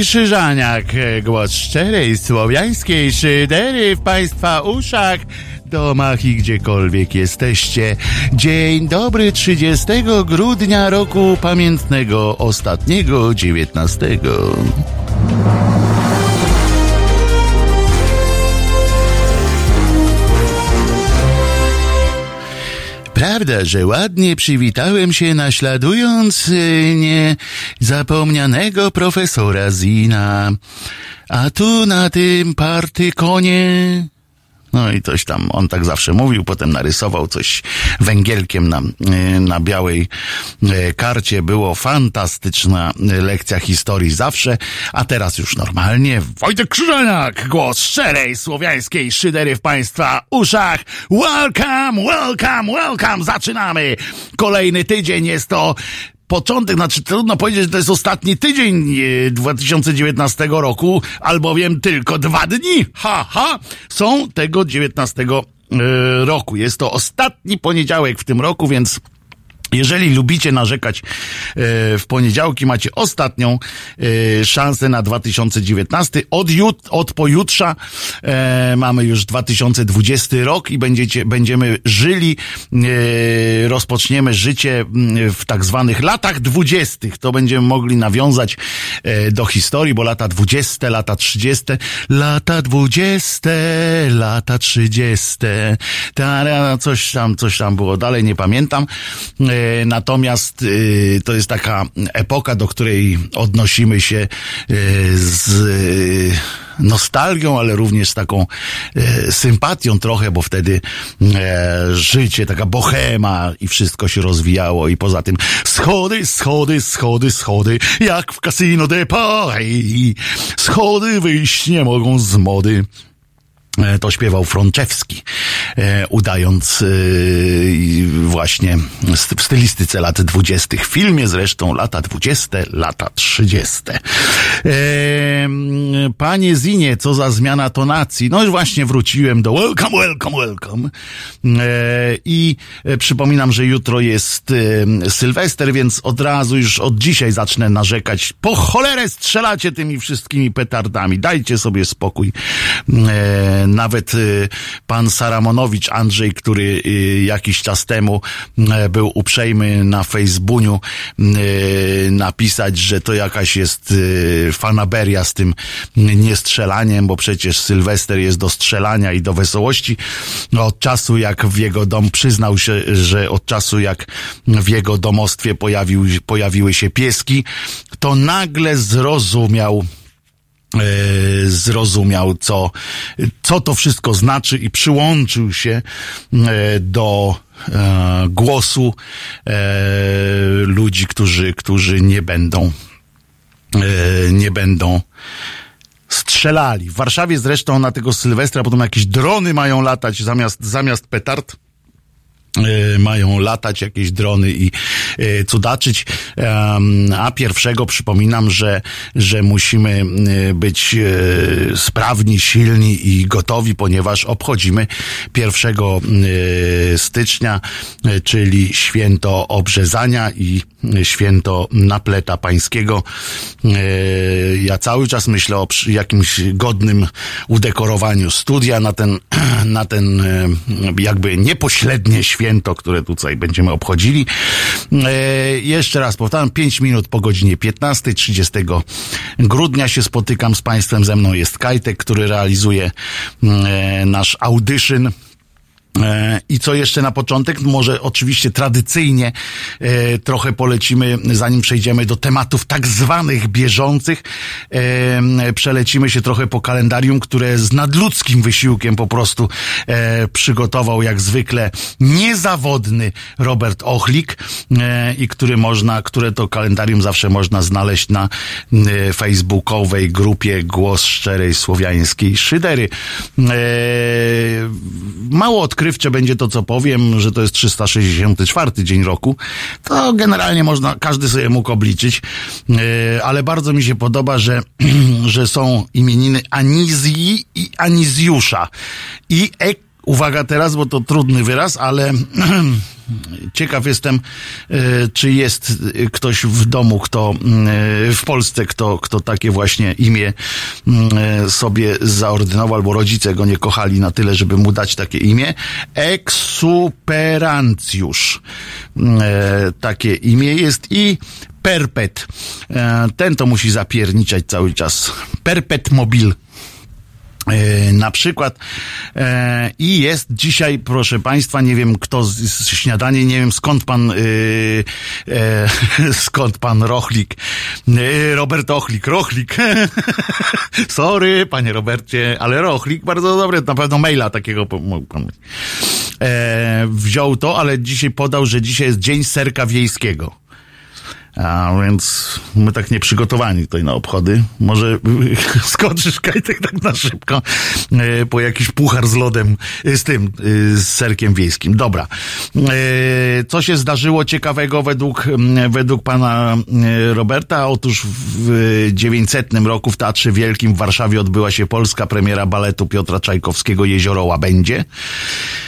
Krzyżaniak, głos szczerej słowiańskiej szydery w Państwa uszach, domach i gdziekolwiek jesteście. Dzień dobry 30 grudnia roku pamiętnego ostatniego 19. Prawda, że ładnie przywitałem się naśladując y, niezapomnianego profesora Zina. A tu na tym partykonie no i coś tam, on tak zawsze mówił, potem narysował coś węgielkiem na, y, na białej y, karcie. Było fantastyczna lekcja historii zawsze, a teraz już normalnie. Wojtek Krzyżaniak, głos szczerej słowiańskiej szydery w Państwa uszach. Welcome, welcome, welcome! Zaczynamy! Kolejny tydzień jest to początek, znaczy trudno powiedzieć, że to jest ostatni tydzień 2019 e, roku, albowiem tylko dwa dni, ha, ha, są tego 19 e, roku. Jest to ostatni poniedziałek w tym roku, więc jeżeli lubicie narzekać e, w poniedziałki, macie ostatnią e, szansę na 2019. Od, jut, od pojutrza e, mamy już 2020 rok i będziecie, będziemy żyli, rozpoczniemy życie w tak zwanych latach dwudziestych. To będziemy mogli nawiązać do historii, bo lata 20, lata 30, lata 20, lata 30. Coś tam, coś tam było dalej, nie pamiętam natomiast e, to jest taka epoka, do której odnosimy się e, z nostalgią, ale również z taką e, sympatią trochę, bo wtedy e, życie, taka bohema i wszystko się rozwijało i poza tym schody, schody, schody, schody, jak w Casino de Paris. Schody wyjść nie mogą z mody. E, to śpiewał Frączewski, e, udając e, właśnie w stylistyce lat dwudziestych. W filmie zresztą lata dwudzieste, lata trzydzieste. Panie Zinie, co za zmiana tonacji. No już właśnie wróciłem do welcome, welcome, welcome. I przypominam, że jutro jest Sylwester, więc od razu już od dzisiaj zacznę narzekać. Po cholerę strzelacie tymi wszystkimi petardami. Dajcie sobie spokój nawet y, pan Saramonowicz Andrzej, który y, jakiś czas temu y, był uprzejmy na Facebooku napisać, że to jakaś jest fanaberia z tym niestrzelaniem, bo przecież Sylwester jest do strzelania i do wesołości. No, od czasu jak w jego dom przyznał się, że od czasu jak w jego domostwie pojawił, pojawiły się pieski, to nagle zrozumiał, zrozumiał, co, co to wszystko znaczy i przyłączył się e, do e, głosu ludzi, którzy, którzy nie będą, nie będą strzelali. W Warszawie zresztą na tego Sylwestra potem jakieś drony mają latać zamiast, zamiast petard E, mają latać jakieś drony i e, cudaczyć. A pierwszego przypominam, że, że musimy e, być sprawni, silni i gotowi, ponieważ obchodzimy 1 stycznia, czyli święto obrzezania i święto napleta pańskiego. Ja cały czas myślę o jakimś godnym udekorowaniu studia na ten, na ten jakby niepośrednie święto święto, które tutaj będziemy obchodzili. E, jeszcze raz powtarzam, 5 minut po godzinie 15, 30 grudnia się spotykam z Państwem. Ze mną jest Kajtek, który realizuje e, nasz audytion E, I co jeszcze na początek? Może oczywiście tradycyjnie e, trochę polecimy, zanim przejdziemy do tematów tak zwanych bieżących. E, przelecimy się trochę po kalendarium, które z nadludzkim wysiłkiem po prostu e, przygotował jak zwykle niezawodny Robert Ochlik e, i który można, które to kalendarium zawsze można znaleźć na e, facebookowej grupie Głos Szczerej Słowiańskiej Szydery. Mało odkryć odkrywcze będzie to, co powiem, że to jest 364 dzień roku, to generalnie można, każdy sobie mógł obliczyć, e, ale bardzo mi się podoba, że, że są imieniny Anizji i Anizjusza. I e, uwaga teraz, bo to trudny wyraz, ale Ciekaw jestem, czy jest ktoś w domu, kto w Polsce, kto, kto takie właśnie imię sobie zaordynował, albo rodzice go nie kochali na tyle, żeby mu dać takie imię. Eksuperancjusz. Takie imię jest i Perpet. Ten to musi zapierniczać cały czas. Perpet Mobil. E, na przykład e, i jest dzisiaj, proszę Państwa, nie wiem kto z, z śniadanie, nie wiem skąd pan e, skąd pan Rochlik, Robert Ochlik, Rochlik, sorry panie Robercie, ale Rochlik, bardzo dobry, na pewno maila takiego pan e, wziął to, ale dzisiaj podał, że dzisiaj jest Dzień Serka Wiejskiego. A więc my tak nieprzygotowani tutaj na obchody. Może skoczysz Kajtek tak na szybko e, po jakiś puchar z lodem, e, z tym, e, z serkiem wiejskim. Dobra. Co się zdarzyło ciekawego według, według pana Roberta? Otóż w 900 roku w Teatrze Wielkim w Warszawie odbyła się polska premiera baletu Piotra Czajkowskiego Jezioro Łabędzie.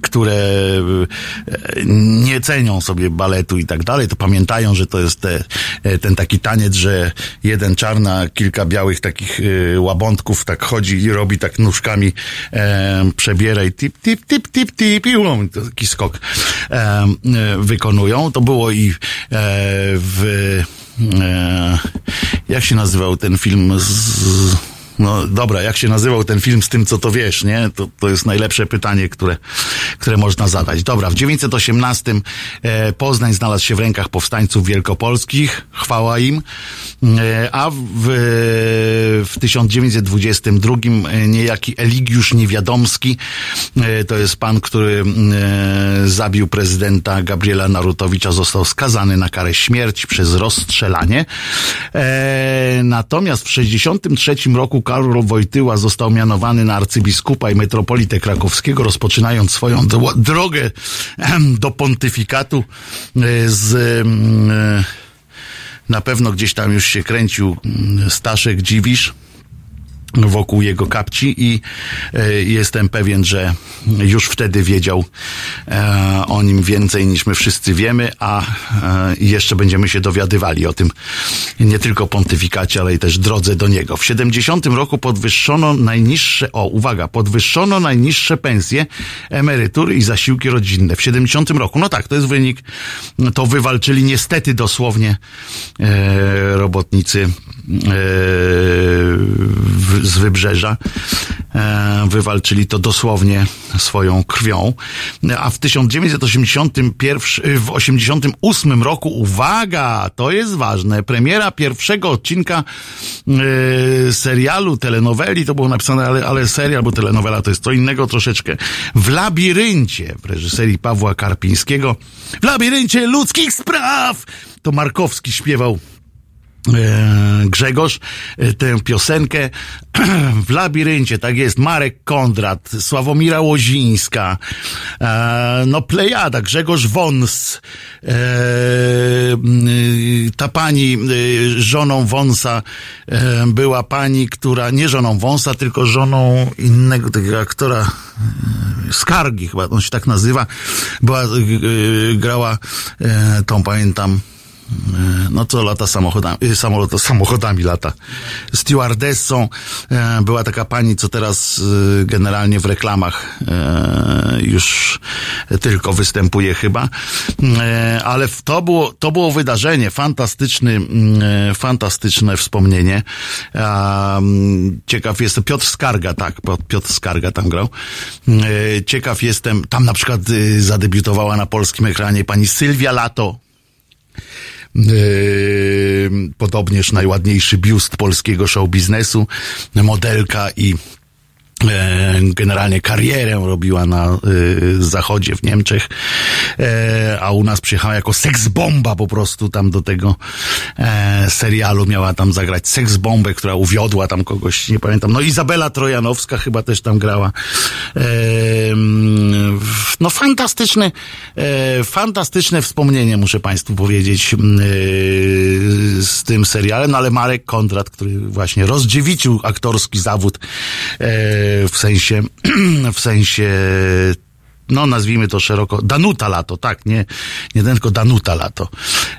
które e, nie cenią sobie baletu i tak dalej, to pamiętają, że to jest te, e, ten taki taniec, że jeden czarna, kilka białych takich łabądków tak chodzi i robi tak nóżkami, e, przebiera i tip, tip, tip, tip, tip i um, taki skok e, wykonują. To było i e, w jak się nazywał ten film z no dobra, jak się nazywał ten film z tym, co to wiesz, nie? To, to jest najlepsze pytanie, które, które można zadać. Dobra, w 918 e, Poznań znalazł się w rękach powstańców wielkopolskich, chwała im, e, a w, w 1922 e, niejaki Eligiusz Niewiadomski, to jest pan, który zabił prezydenta Gabriela Narutowicza, został skazany na karę śmierci przez rozstrzelanie. Natomiast w 63 roku Karol Wojtyła został mianowany na arcybiskupa i metropolitę krakowskiego, rozpoczynając swoją drogę do pontyfikatu e, z e, na pewno gdzieś tam już się kręcił Staszek Dziwisz wokół jego kapci i e, jestem pewien, że już wtedy wiedział e, o nim więcej niż my wszyscy wiemy, a e, jeszcze będziemy się dowiadywali o tym nie tylko pontyfikacie, ale i też drodze do niego. W 70 roku podwyższono najniższe, o uwaga, podwyższono najniższe pensje, emerytury i zasiłki rodzinne. W 70 roku, no tak, to jest wynik, to wywalczyli niestety dosłownie robotnicy w z wybrzeża. E, wywalczyli to dosłownie swoją krwią. A w 1981, w 88 roku, uwaga, to jest ważne, premiera pierwszego odcinka e, serialu, telenoweli, to było napisane, ale, ale serial, bo telenowela to jest co innego troszeczkę. W Labiryncie, w reżyserii Pawła Karpińskiego. W Labiryncie ludzkich spraw! To Markowski śpiewał Grzegorz e, tę piosenkę w labiryncie, tak jest, Marek Kondrat, Sławomira Łozińska, e, no Plejada, Grzegorz Wąs, ta pani żoną Wąsa była pani, która, nie żoną Wąsa, tylko żoną innego tego aktora, Skargi chyba, on się tak nazywa, była, grała tą, pamiętam, E, no co lata samochodami, y, samolot, samochodami lata. Stewardessą e, była taka pani, co teraz y, generalnie w reklamach e, już tylko występuje chyba, ale to było, to było wydarzenie, fantastyczny, mm, fantastyczne wspomnienie. Ciekaw jestem, Piotr Skarga, tak, Piotr Skarga tam grał. Ciekaw jestem, tam na przykład y, zadebiutowała na polskim ekranie pani Sylwia Lato, podobnież najładniejszy biust polskiego show biznesu, modelka i generalnie karierę robiła na y, zachodzie w Niemczech, e, a u nas przyjechała jako seksbomba po prostu tam do tego e, serialu miała tam zagrać seksbombę, która uwiodła tam kogoś, nie pamiętam. No Izabela Trojanowska chyba też tam grała. E, no fantastyczne, e, fantastyczne wspomnienie muszę Państwu powiedzieć e, z tym serialem, no ale Marek Kondrat, który właśnie rozdziewicił aktorski zawód w sensie, w sensie no nazwijmy to szeroko, Danuta Lato, tak, nie, nie tylko Danuta Lato,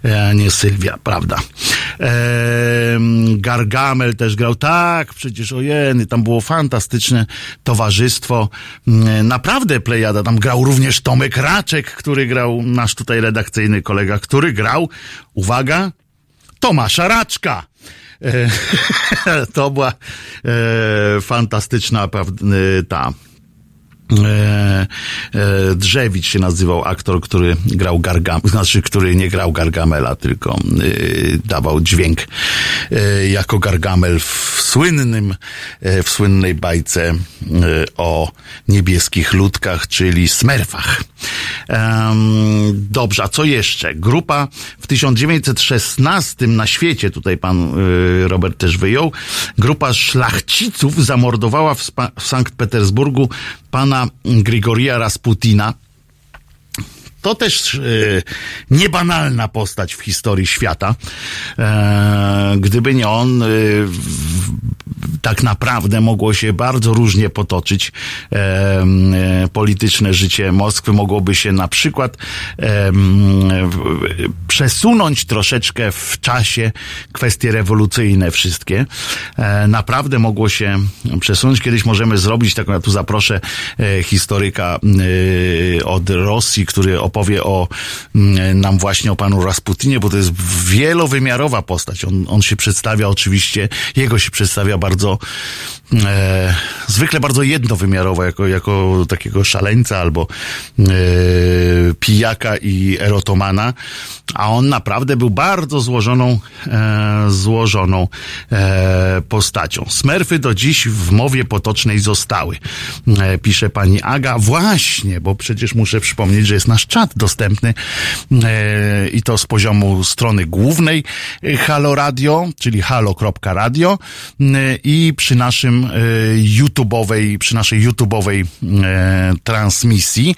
e, nie Sylwia, prawda. Gargamel też grał, tak, przecież ojeny, tam było fantastyczne towarzystwo, e, naprawdę plejada, tam grał również Tomek Raczek, który grał, nasz tutaj redakcyjny kolega, który grał, uwaga, Tomasza Raczka. E, to była e, fantastyczna ta E, e, Drzewicz się nazywał aktor, który grał Gargam, znaczy, który nie grał Gargamela, tylko e, dawał dźwięk jako Gargamel w słynnym, w słynnej bajce o niebieskich ludkach, czyli Smerfach. Dobrze, a co jeszcze? Grupa w 1916 na świecie, tutaj pan Robert też wyjął, grupa szlachciców zamordowała w, w Sankt Petersburgu pana Grigoria Rasputina, to też e, niebanalna postać w historii świata. E, gdyby nie on, e, tak naprawdę mogło się bardzo różnie potoczyć e, e, polityczne życie Moskwy. Mogłoby się na przykład e, przesunąć troszeczkę w czasie kwestie rewolucyjne wszystkie. naprawdę mogło się przesunąć. Kiedyś możemy zrobić taką, ja tu zaproszę historyka od Rosji, który opowie o nam właśnie o panu Rasputinie, bo to jest wielowymiarowa postać. On, on się przedstawia oczywiście, jego się przedstawia bardzo e, zwykle bardzo jednowymiarowo, jako, jako takiego szaleńca albo e, pijaka i erotomana, a on naprawdę był bardzo złożoną, e, złożoną e, postacią. Smerfy do dziś w mowie potocznej zostały, e, pisze pani Aga. Właśnie, bo przecież muszę przypomnieć, że jest nasz czat dostępny e, i to z poziomu strony głównej Halo Radio, czyli halo.radio i przy naszym e, YouTube'owej, przy naszej YouTube'owej e, transmisji.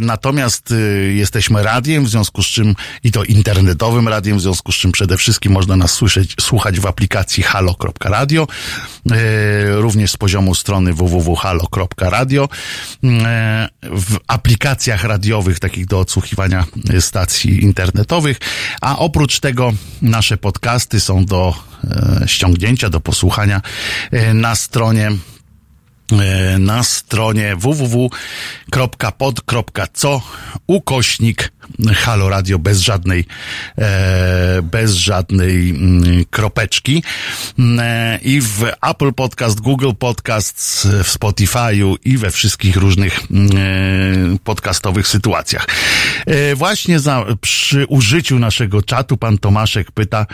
Natomiast jesteśmy radiem, w związku z czym i to internetowym radiem, w związku z czym przede wszystkim można nas słyszeć, słuchać w aplikacji halo.radio, również z poziomu strony www.halo.radio, w aplikacjach radiowych, takich do odsłuchiwania stacji internetowych, a oprócz tego nasze podcasty są do E, ściągnięcia, do posłuchania e, na stronie e, na stronie www.pod.co ukośnik Halo Radio bez żadnej, e, bez żadnej mm, kropeczki. E, I w Apple Podcast, Google Podcast, w Spotify'u i we wszystkich różnych mm, e, podcastowych sytuacjach. E, właśnie za, przy użyciu naszego czatu pan Tomaszek pyta,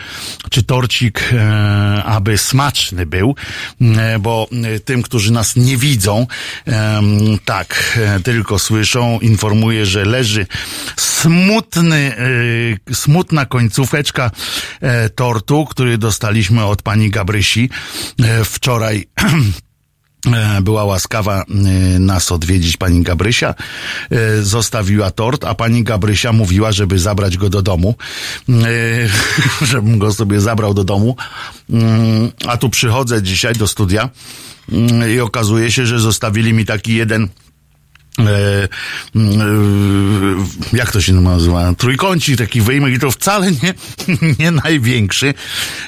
czy torcik, e, aby smaczny był, e, bo tym, którzy nas nie widzą, tak, tylko słyszą, informuję, że leży smutny, y, smutna końcóweczka e, tortu, który dostaliśmy od pani Gabrysi e, wczoraj. E, była łaskawa nas odwiedzić pani Gabrysia, zostawiła tort, a pani Gabrysia mówiła, żeby zabrać go do domu, żebym go sobie zabrał do domu. Mm, a tu przychodzę dzisiaj do studia mm, i okazuje się, że zostawili mi taki jeden E, e, jak to się nazywa? Trójkącik, taki wyjmek i to wcale nie, nie największy.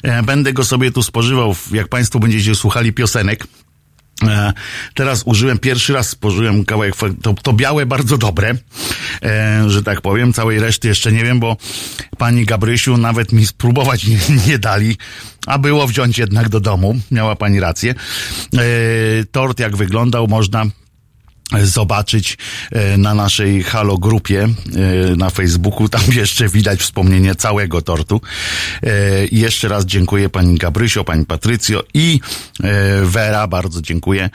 E, będę go sobie tu spożywał, jak Państwo będziecie słuchali piosenek. E, teraz użyłem, pierwszy raz spożyłem kawałek, to, to białe bardzo dobre, e, że tak powiem, całej reszty jeszcze nie wiem, bo pani Gabrysiu nawet mi spróbować nie, nie dali, a było wziąć jednak do domu, miała pani rację. E, tort jak wyglądał, można zobaczyć e, na naszej Halo grupie e, na Facebooku. Tam jeszcze widać wspomnienie całego tortu. E, jeszcze raz dziękuję pani Gabrysio, pani Patrycjo i Wera, bardzo dziękuję.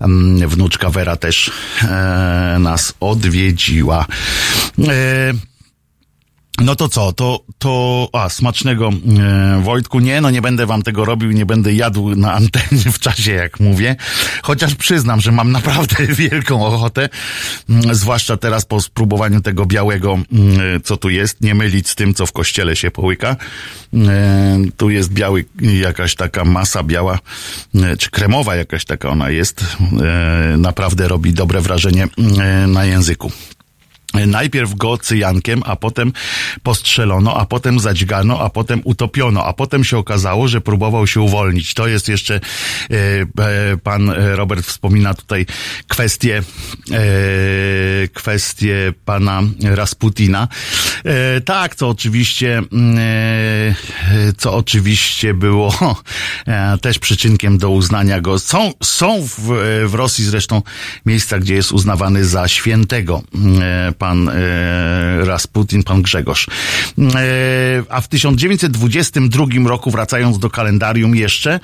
Mm, wnuczka Wera też nas odwiedziła. No to co, to, to, a, smacznego e, Wojtku, nie, no nie będę wam tego robił, nie będę jadł na antenie w czasie, jak mówię, chociaż przyznam, że mam naprawdę wielką ochotę, m, mm, zwłaszcza teraz po spróbowaniu tego białego, m, mm, co tu jest, nie mylić z tym, co w kościele się połyka. E, tu jest biały, jakaś taka masa biała, e, czy kremowa jakaś taka ona jest, e, naprawdę robi dobre wrażenie e, na języku. Najpierw go cyjankiem, a potem postrzelono, a potem zadźgano, a potem utopiono, a potem się okazało, że próbował się uwolnić. To jest jeszcze, e, e, pan Robert wspomina tutaj kwestię, e, kwestię pana Rasputina. E, tak, co oczywiście, mm, e, co oczywiście było e, też przyczynkiem do uznania go. Są, są w, w Rosji zresztą miejsca, gdzie jest uznawany za świętego mm, pan e, Rasputin, pan Grzegorz. E, a w 1922 roku, wracając do kalendarium jeszcze,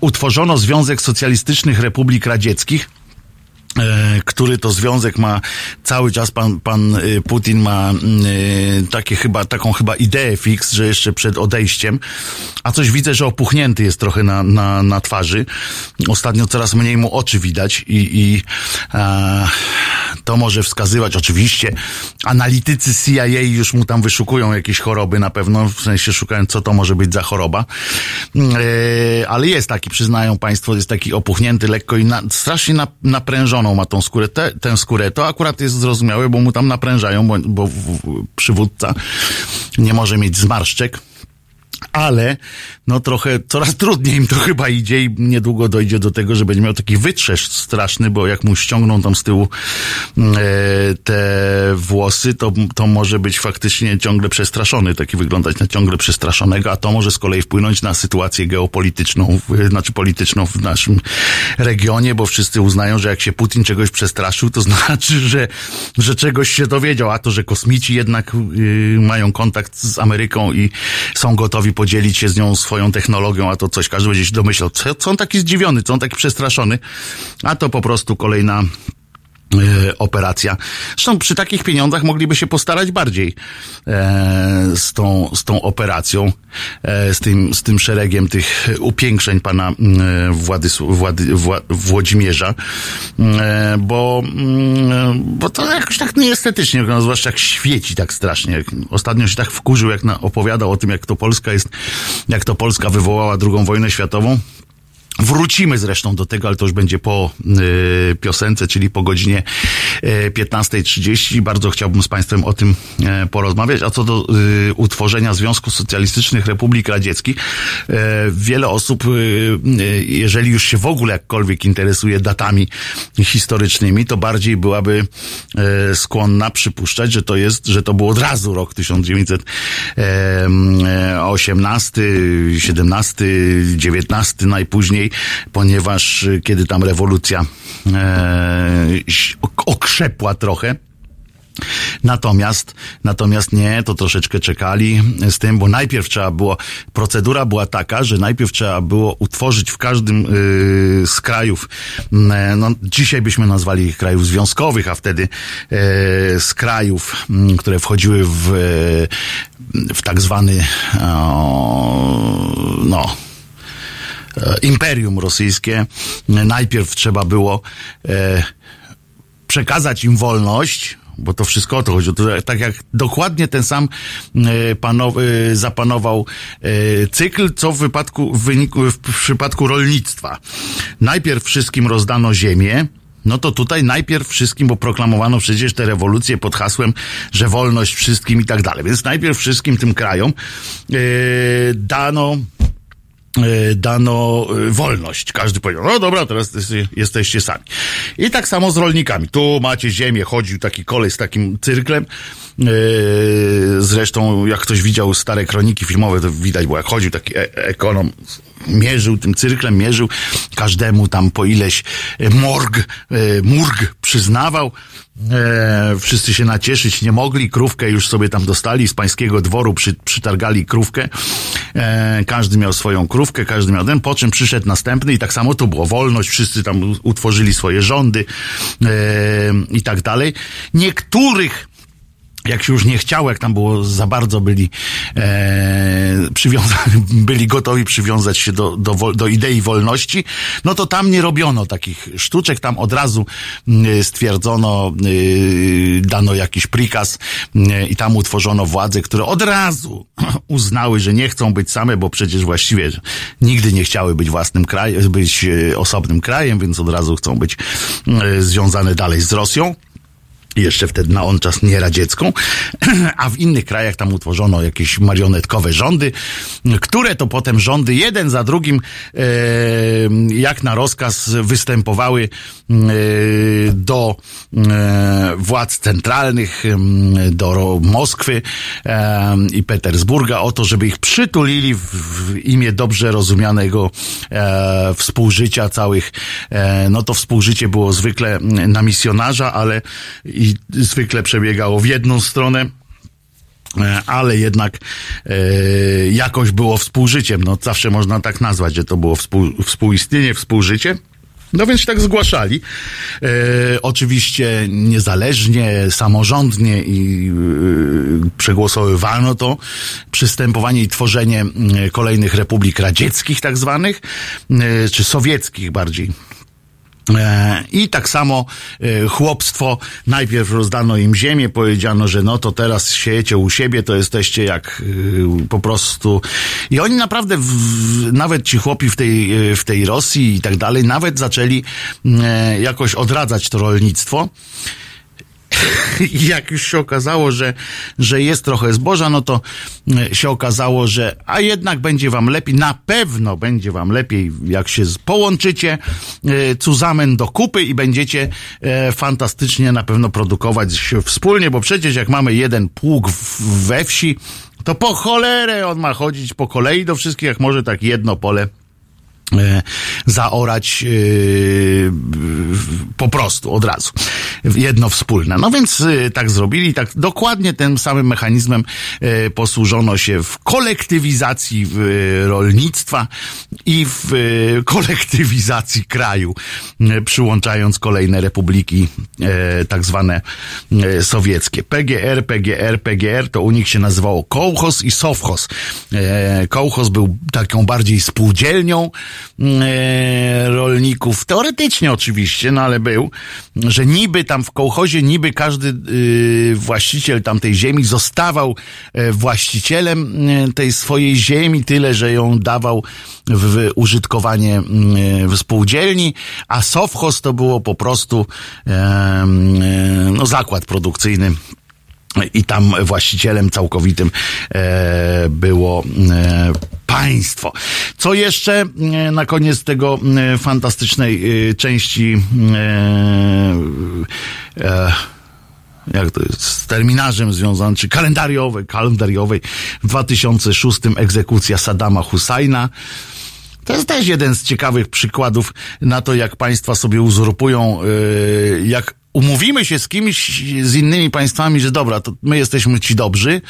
utworzono Związek Socjalistycznych Republik Radzieckich, który to związek ma cały czas pan, pan e, Putin ma e, takie chyba, taką chyba ideę fix, że jeszcze przed odejściem, a coś widzę, że opuchnięty jest trochę na, na, na twarzy. Ostatnio coraz mniej mu oczy widać i, i a, to może wskazywać oczywiście. Analitycy CIA już mu tam wyszukują jakieś choroby na pewno, w sensie szukają, co to może być za choroba. E, ale jest taki, przyznają państwo, jest taki opuchnięty lekko i na, strasznie na, naprężony ma tą skórę, te, tę skórę. To akurat jest zrozumiałe, bo mu tam naprężają, bo, bo przywódca nie może mieć zmarszczek ale no trochę, coraz trudniej im to chyba idzie i niedługo dojdzie do tego, że będzie miał taki wytrzeszcz straszny, bo jak mu ściągną tam z tyłu mm, e, te włosy, to, to może być faktycznie ciągle przestraszony, taki wyglądać na ciągle przestraszonego, a to może z kolei wpłynąć na sytuację geopolityczną, w, znaczy polityczną w naszym regionie, bo wszyscy uznają, że jak się Putin czegoś przestraszył, to znaczy, że, że czegoś się dowiedział, a to, że kosmici jednak y, mają kontakt z Ameryką i są gotowi podzielić się z nią swoją technologią, a to coś każdy będzie się domyślał. Co, co on taki zdziwiony, co on taki przestraszony? A to po prostu kolejna operacja. Zresztą przy takich pieniądzach mogliby się postarać bardziej e, z, tą, z tą operacją, e, z, tym, z tym szeregiem tych upiększeń pana e, Władysł, Włady, Wła, Włodzimierza, e, bo, mm, bo to jakoś tak nieestetycznie, no, zwłaszcza jak świeci tak strasznie. Ostatnio się tak wkurzył, jak na, opowiadał o tym, jak to Polska jest, jak to Polska wywołała drugą wojnę światową Wrócimy zresztą do tego, ale to już będzie po y, piosence, czyli po godzinie y, 15.30. Bardzo chciałbym z Państwem o tym y, porozmawiać. A co do y, utworzenia Związku Socjalistycznych Republik Radzieckich, y, wiele osób, y, y, jeżeli już się w ogóle jakkolwiek interesuje datami historycznymi, to bardziej byłaby y, skłonna przypuszczać, że to jest, że to było od razu rok 1918, 17, 19 najpóźniej ponieważ y, kiedy tam rewolucja e, okrzepła trochę, Natomiast, natomiast nie, to troszeczkę czekali z tym, bo najpierw trzeba było, procedura była taka, że najpierw trzeba było utworzyć w każdym yy, z krajów, yy, no dzisiaj byśmy nazwali ich krajów związkowych, a wtedy yy, z krajów, yy, które wchodziły w, yy, w tak zwany, no, E, imperium rosyjskie. Najpierw trzeba było e, przekazać im wolność, bo to wszystko o to chodzi. To, tak jak dokładnie ten sam e, panow, zapanował cykl, co w wypadku, w wyniku, w przypadku rolnictwa. Najpierw wszystkim rozdano ziemię, no to tutaj najpierw wszystkim, bo proklamowano przecież te rewolucje pod hasłem, że wolność wszystkim i tak dalej. Więc najpierw wszystkim tym krajom yy, dano E, dano e, wolność. Każdy powiedział, no dobra, teraz jesteście sami. I tak samo z rolnikami. Tu macie ziemię, chodził taki kolej z takim cyrklem. E, zresztą, jak ktoś widział stare kroniki filmowe, to widać, bo jak chodził taki ekonom mierzył tym cyrklem, mierzył każdemu tam po ileś morg, murg przyznawał. E, wszyscy się nacieszyć nie mogli, krówkę już sobie tam dostali z pańskiego dworu, przy, przytargali krówkę. E, każdy miał swoją krówkę, każdy miał ten, po czym przyszedł następny i tak samo to było wolność, wszyscy tam utworzyli swoje rządy e, i tak dalej. Niektórych jak się już nie chciało, jak tam było za bardzo byli e, przywiązani, byli gotowi przywiązać się do, do, do idei wolności, no to tam nie robiono takich sztuczek, tam od razu stwierdzono, y, dano jakiś prikaz i tam utworzono władze, które od razu uznały, że nie chcą być same, bo przecież właściwie nigdy nie chciały być własnym krajem, być osobnym krajem, więc od razu chcą być związane dalej z Rosją jeszcze wtedy na on czas nieradziecką, a w innych krajach tam utworzono jakieś marionetkowe rządy, które to potem rządy jeden za drugim e, jak na rozkaz występowały e, do e, władz centralnych, do Moskwy i Petersburga o to, żeby ich przytulili w imię dobrze rozumianego współżycia całych. No to współżycie było zwykle na misjonarza, ale i zwykle przebiegało w jedną stronę e, ale jednak e, jakoś było współżyciem. No zawsze można tak nazwać, że to było współ, współistnienie, współżycie. No więc tak zgłaszali. E, oczywiście niezależnie, samorządnie i e, przegłosowywano to przystępowanie i tworzenie kolejnych republik radzieckich tak zwanych, e, czy sowieckich bardziej I tak samo e, chłopstwo, najpierw rozdano im ziemię, powiedziano, że no to teraz siejecie u siebie, to jesteście jak e, po prostu. I oni naprawdę, w, nawet ci chłopi w tej, w tej Rosji i tak dalej, nawet zaczęli jakoś odradzać to rolnictwo. I jak już się okazało, że, że jest trochę zboża, no to e, się okazało, że a jednak będzie wam lepiej, na pewno będzie wam lepiej, jak się połączycie e, cuzamen do kupy i będziecie e, fantastycznie na pewno produkować wspólnie, bo przecież jak mamy jeden pług we wsi, to po cholerę on ma chodzić po kolei do wszystkich, jak może tak jedno pole zaorać yy, po prostu od razu. Jedno wspólne. No więc yy, tak zrobili, tak dokładnie tym samym mechanizmem yy, posłużono się w kolektywizacji rolnictwa i w kolektywizacji kraju, przyłączając kolejne republiki tak zwane sowieckie. PGR, PGR, PGR to u nich się nazywało kołchos i sowchos. Kołchos był taką bardziej spółdzielnią, rolników, teoretycznie oczywiście, no ale był, że niby tam w kołchozie, niby każdy y, właściciel tamtej ziemi zostawał e, właścicielem e, tej swojej ziemi, tyle, że ją dawał w użytkowanie w spółdzielni, a sowchos to było po prostu no, zakład produkcyjny i tam właścicielem całkowitym e, było e, państwo. Co jeszcze e, na koniec tego fantastycznej części jak to jest, z terminarzem związanym, czy kalendariowej, kalendariowej w 2006 egzekucja Saddama Husajna. To jest też jeden z ciekawych przykładów na to, jak państwa sobie uzurpują, jak umówimy się z kimś, z innymi państwami, że dobra, to my jesteśmy ci dobrzy,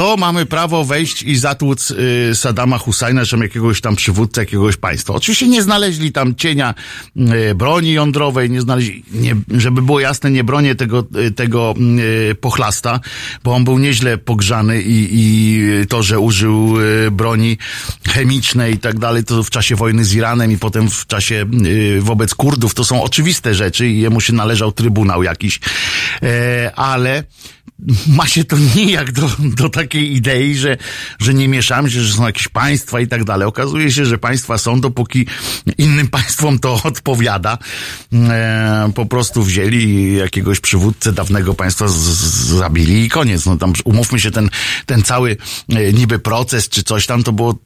to mamy prawo wejść i zatłuc y, Saddama Husajna, czy jakiegoś tam przywódcę jakiegoś państwa. Oczywiście nie znaleźli tam cienia y, broni jądrowej, nie znaleźli, nie, żeby było jasne, nie bronię tego, y, tego y, pochlasta, bo on był nieźle pogrzany i, i to, że użył y, broni chemicznej i tak dalej, to w czasie wojny z Iranem i potem w czasie y, wobec Kurdów, to są oczywiste rzeczy i jemu się należał trybunał jakiś, e, ale ma się to nijak do, do takiej idei, że, że nie mieszamy się, że są jakieś państwa i tak dalej. Okazuje się, że państwa są, dopóki innym państwom to odpowiada. E, po prostu wzięli jakiegoś przywódcę dawnego państwa, z, z, zabili i koniec. No tam umówmy się, ten, ten cały e, niby proces czy coś tam, to było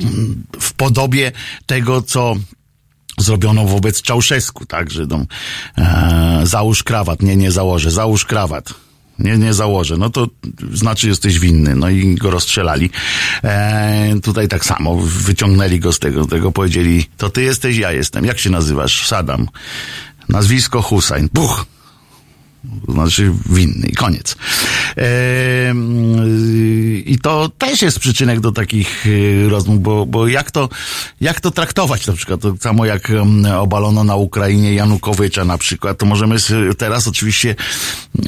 mm, w podobie tego, co zrobiono wobec Czałszewsku, tak, że tam, e, załóż krawat, nie, nie założę, załóż krawat nie, nie założę, no to znaczy jesteś winny. No i go rozstrzelali. E, tutaj tak samo, wyciągnęli go z tego, tego powiedzieli, to ty jesteś, ja jestem. Jak się nazywasz? Sadam. Nazwisko Hussein. Buch! Znaczy winny i koniec. I to też jest przyczynek do takich e, rozmów, bo, bo jak, to, jak to traktować na przykład, to samo jak obalono na Ukrainie Janukowycza na przykład, to możemy teraz oczywiście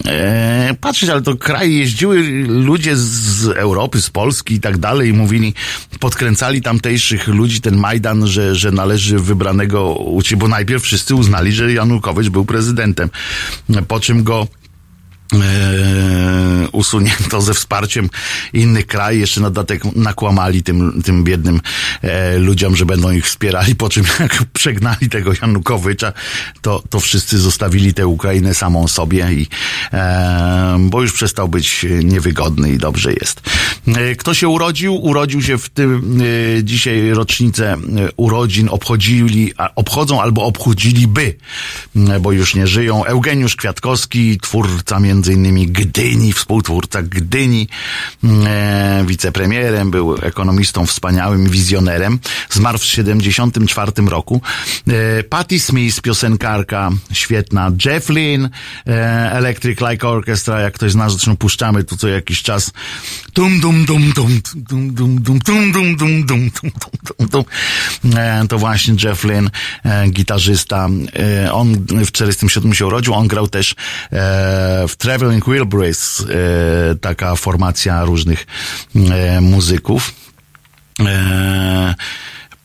e, patrzeć, ale to kraj jeździły ludzie z Europy, z Polski i tak dalej i mówili, podkręcali tamtejszych ludzi ten Majdan, że, że należy wybranego uciec, bo najpierw wszyscy uznali, że Janukowicz był prezydentem, po czym go e, usunięto ze wsparciem innych krajów, jeszcze na dodatek nakłamali tym, tym biednym e, ludziom, że będą ich wspierali, po czym jak przegnali tego Janukowycza, to, to wszyscy zostawili tę Ukrainę samą sobie i e, bo już przestał być niewygodny i dobrze jest. E, kto się urodził? Urodził się w tym e, dzisiaj rocznicę e, urodzin obchodzili, obchodzą albo obchodziliby, bo już nie żyją. Eugeniusz Kwiatkowski, twórca między innymi Gdyni, współtwórca Gdyni, wicepremierem, był ekonomistą wspaniałym, wizjonerem. Zmarł w 74 roku. Patti Smith, piosenkarka świetna. Jeff Lynne, Electric Light Orchestra, jak ktoś zna, zresztą puszczamy tu co jakiś czas. Tum, dum, e, To właśnie Jeff Lynne, e, gitarzysta. E, on w 47 się urodził, on grał też e, w Traveling Wilburys, e, taka formacja różnych e, muzyków. E,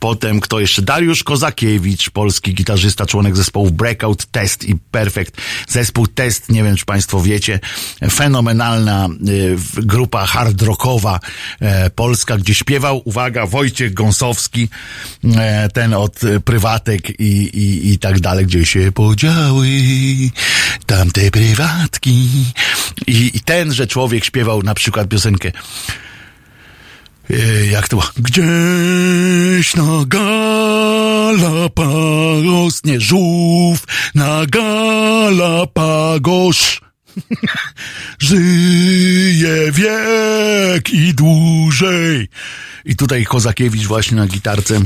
Potem kto jeszcze? Dariusz Kozakiewicz, polski gitarzysta, członek zespołów Breakout, Test i Perfect. Zespół Test, nie wiem czy Państwo wiecie, fenomenalna y, grupa hard rockowa y, polska, gdzie śpiewał, uwaga, Wojciech Gąsowski, y, ten od prywatek i, i, i tak dalej, gdzie się podziały tamte prywatki. I, I tenże człowiek śpiewał na przykład piosenkę E, jak to? Gdzieś na Galapagos, nie żółw, na Galapagos żyje wiek i dłużej. I tutaj Kozakiewicz właśnie na gitarce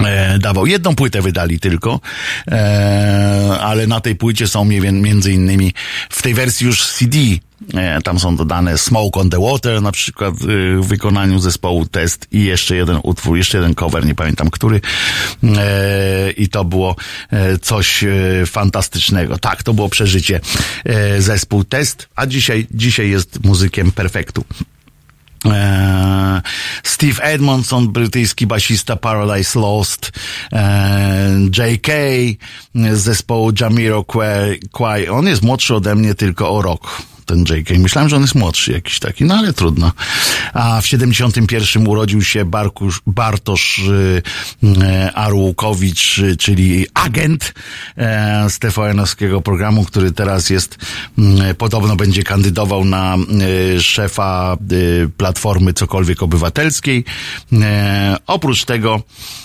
E, dawał. Jedną płytę wydali tylko, e, ale na tej płycie są między innymi w tej wersji już CD e, tam są dodane Smoke on the Water, na przykład e, w wykonaniu zespołu Test i jeszcze jeden utwór, jeszcze jeden cover, nie pamiętam który. E, I to było e, coś fantastycznego. Tak, to było przeżycie zespół Test, a dzisiaj, dzisiaj jest muzykiem perfektu. E, Steve Edmondson, brytyjski basista Paradise Lost, e, J.K. z zespołu Jamiroquai. On jest młodszy ode mnie tylko o rok ten J.K. Myślałem, że on jest młodszy jakiś taki, no ale trudno. A w 71 urodził się Barkusz, Bartosz y, Arłukowicz, czyli agent e, z TVN-owskiego programu, który teraz jest, y, podobno będzie kandydował na y, szefa y, Platformy Cokolwiek Obywatelskiej. E, oprócz tego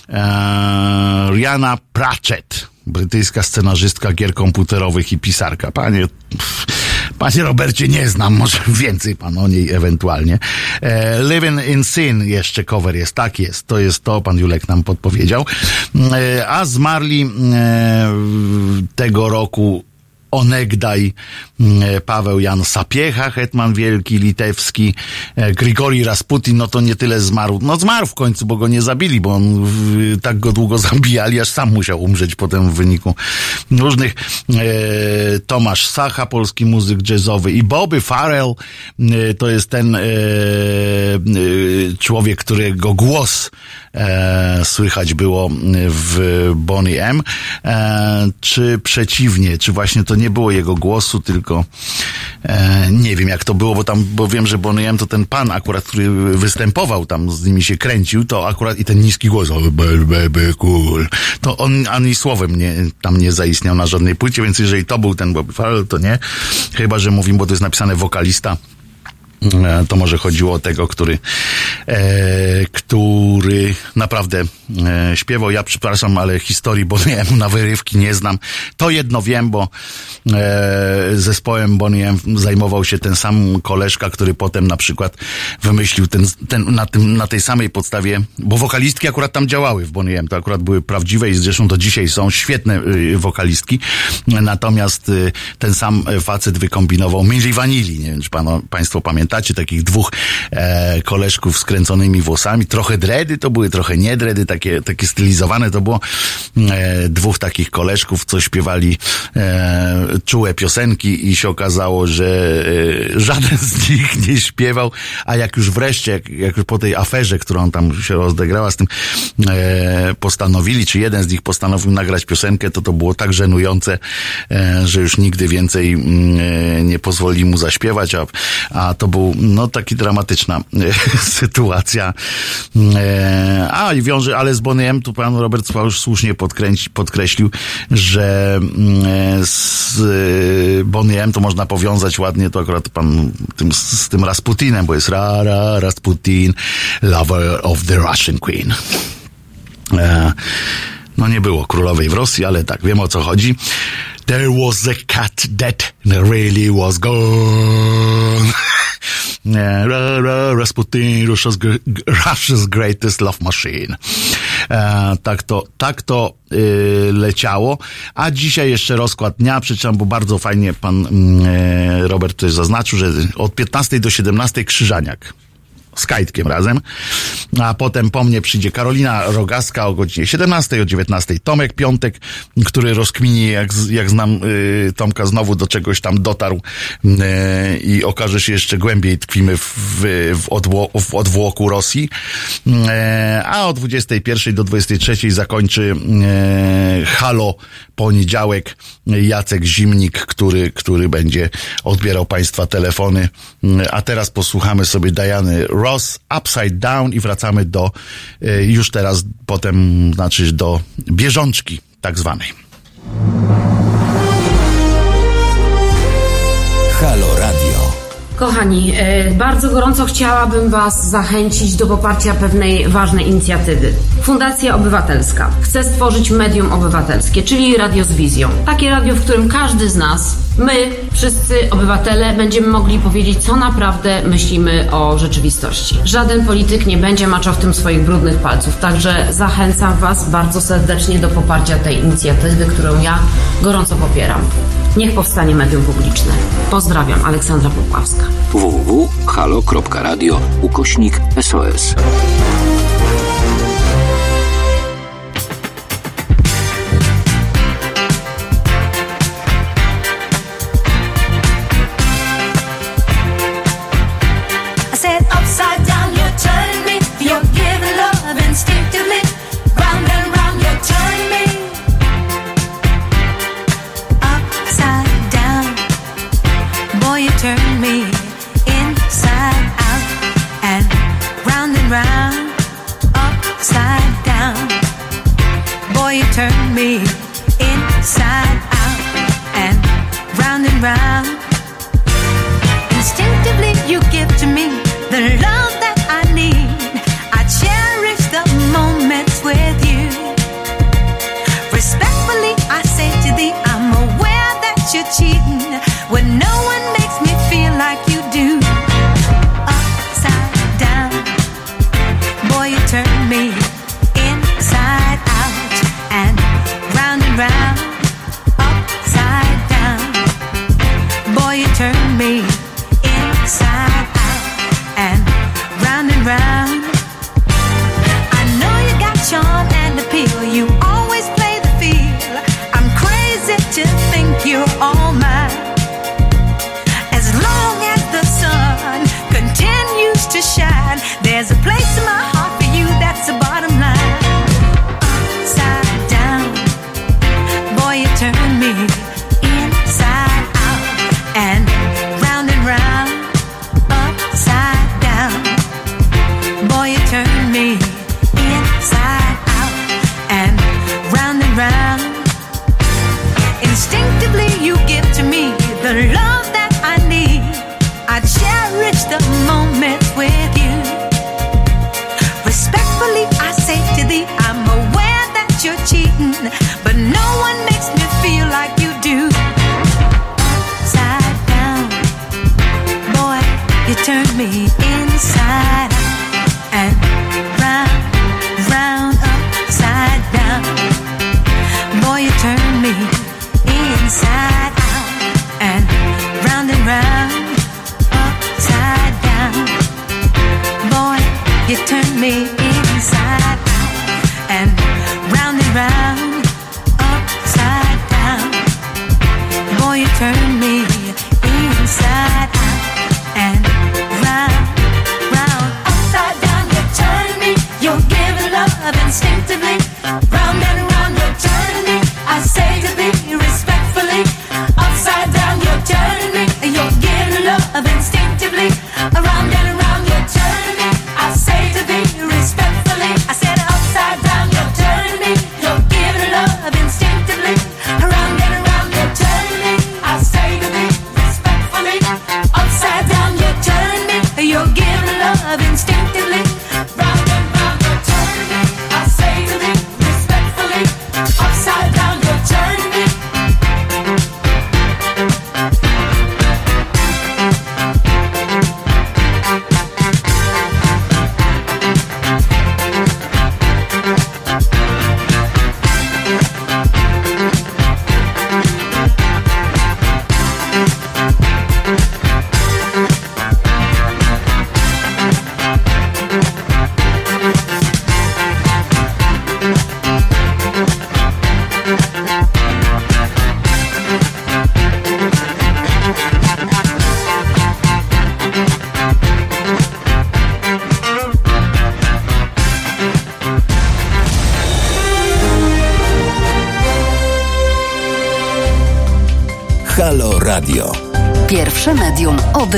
e, Rihanna Pratchett, brytyjska scenarzystka gier komputerowych i pisarka. Panie, panie Robercie, nie znam, może więcej pan o niej ewentualnie. E, Living in Sin jeszcze cover jest, tak jest, to jest to, pan Julek nam podpowiedział. E, a zmarli e, tego roku onegdaj mm, e, Paweł Jan Sapiecha, hetman wielki, litewski, e, Grigori Rasputin, no to nie tyle zmarł, no zmarł w końcu, bo go nie zabili, bo on tak go długo zabijali, aż sam musiał umrzeć potem w wyniku różnych. E, Tomasz Sacha, polski muzyk jazzowy i Bobby Farrell, to jest ten człowiek, którego głos słychać było w Bonnie M, czy przeciwnie, czy właśnie to nie było jego głosu, tylko e, nie wiem jak to było, bo tam, bo wiem, że Bonnie M to ten pan akurat, który występował tam, z nimi się kręcił, to akurat i ten niski głos, oh, baby, cool, to on ani słowem nie, tam nie zaistniał na żadnej płycie, więc jeżeli to był ten Bobby Farrell, to nie. Chyba, że mówimy, bo to jest napisane wokalista E, to może chodziło o tego, który, e, który naprawdę e, śpiewał. Ja przepraszam, ale historii Bonnie M na wyrywki nie znam. To jedno wiem, bo e, zespołem Bonnie M zajmował się ten sam koleżka, który potem na przykład wymyślił ten, ten, na, tym, na tej samej podstawie, bo wokalistki akurat tam działały w Bonnie M. To akurat były prawdziwe i zresztą do dzisiaj są świetne y, wokalistki. Natomiast y, ten sam facet wykombinował Milli Vanilli. Nie wiem, czy państwo pamiętają pamiętacie, takich dwóch e, koleżków skręconymi włosami, trochę dredy to były, trochę nie dredy, takie, takie stylizowane to było, e, dwóch takich koleżków, co śpiewali e, czułe piosenki i się okazało, że e, żaden z nich nie śpiewał, a jak już wreszcie, jak, jak już po tej aferze, którą tam się rozegrała z tym, e, postanowili, czy jeden z nich postanowił nagrać piosenkę, to to było tak żenujące, e, że już nigdy więcej mm, e, nie pozwoli mu zaśpiewać, a, a to no taki dramatyczna e, sytuacja. E, a i wiąże, ale z Boniem tu pan Robert już słusznie podkreślił, że mm, e, z Boniem to można powiązać ładnie, to akurat pan tym, z tym Rasputinem, bo jest Ra, Ra, Rasputin, lover of the Russian Queen. No nie było królowej w Rosji, ale tak, wiem o co chodzi. There was a cat that really was gone. Rasputin, Russia's, Russia's greatest love machine. E, tak to, tak to y, leciało. A dzisiaj jeszcze rozkład dnia, przeczytam, bo bardzo fajnie pan y, Robert tutaj zaznaczył, że od 15 do 17 Krzyżaniak z Kajtkiem razem. A potem po mnie przyjdzie Karolina Rogaska o godzinie 17, o 19 Tomek Piątek, który rozkmini, jak, jak znam y, Tomka, znowu do czegoś tam dotarł y, i okaże się jeszcze głębiej tkwimy w, w, odło, w odwłoku Rosji. Y, a o 21 do 23 zakończy y, Halo poniedziałek Jacek Zimnik, który, który będzie odbierał Państwa telefony. A teraz posłuchamy sobie Diany Upside Down i wracamy do y, już teraz potem, znaczy do bieżączki tak zwanej. Halo. Kochani, e, bardzo gorąco chciałabym Was zachęcić do poparcia pewnej ważnej inicjatywy. Fundacja Obywatelska chce stworzyć medium obywatelskie, czyli radio z wizją. Takie radio, w którym każdy z nas, my, wszyscy obywatele, będziemy mogli powiedzieć, co naprawdę myślimy o rzeczywistości. Żaden polityk nie będzie maczał w tym swoich brudnych palców, także zachęcam Was bardzo serdecznie do poparcia tej inicjatywy, którą ja gorąco popieram. Niech powstanie medium publiczne. Pozdrawiam, Aleksandra Popławska. www.halo.radio ukośnik SOS. Turn me inside out and round and round. Instinctively, you give to me the love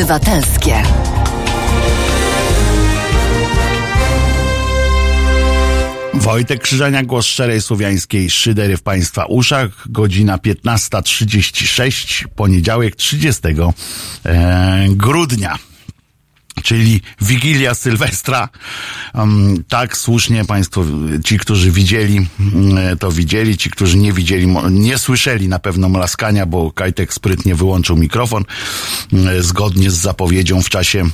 obywatelskie. Wojtek Krzyżania, głos szczerej słowiańskiej szydery w Państwa uszach. Godzina 15.36, poniedziałek 30 e, grudnia. Czyli Wigilia Sylwestra. Um, tak, słusznie Państwo, ci, którzy widzieli, mm, to widzieli, ci, którzy nie widzieli, nie słyszeli na pewno mlaskania, bo Kajtek sprytnie wyłączył mikrofon. Mm, Zgodnie z zapowiedzią w czasie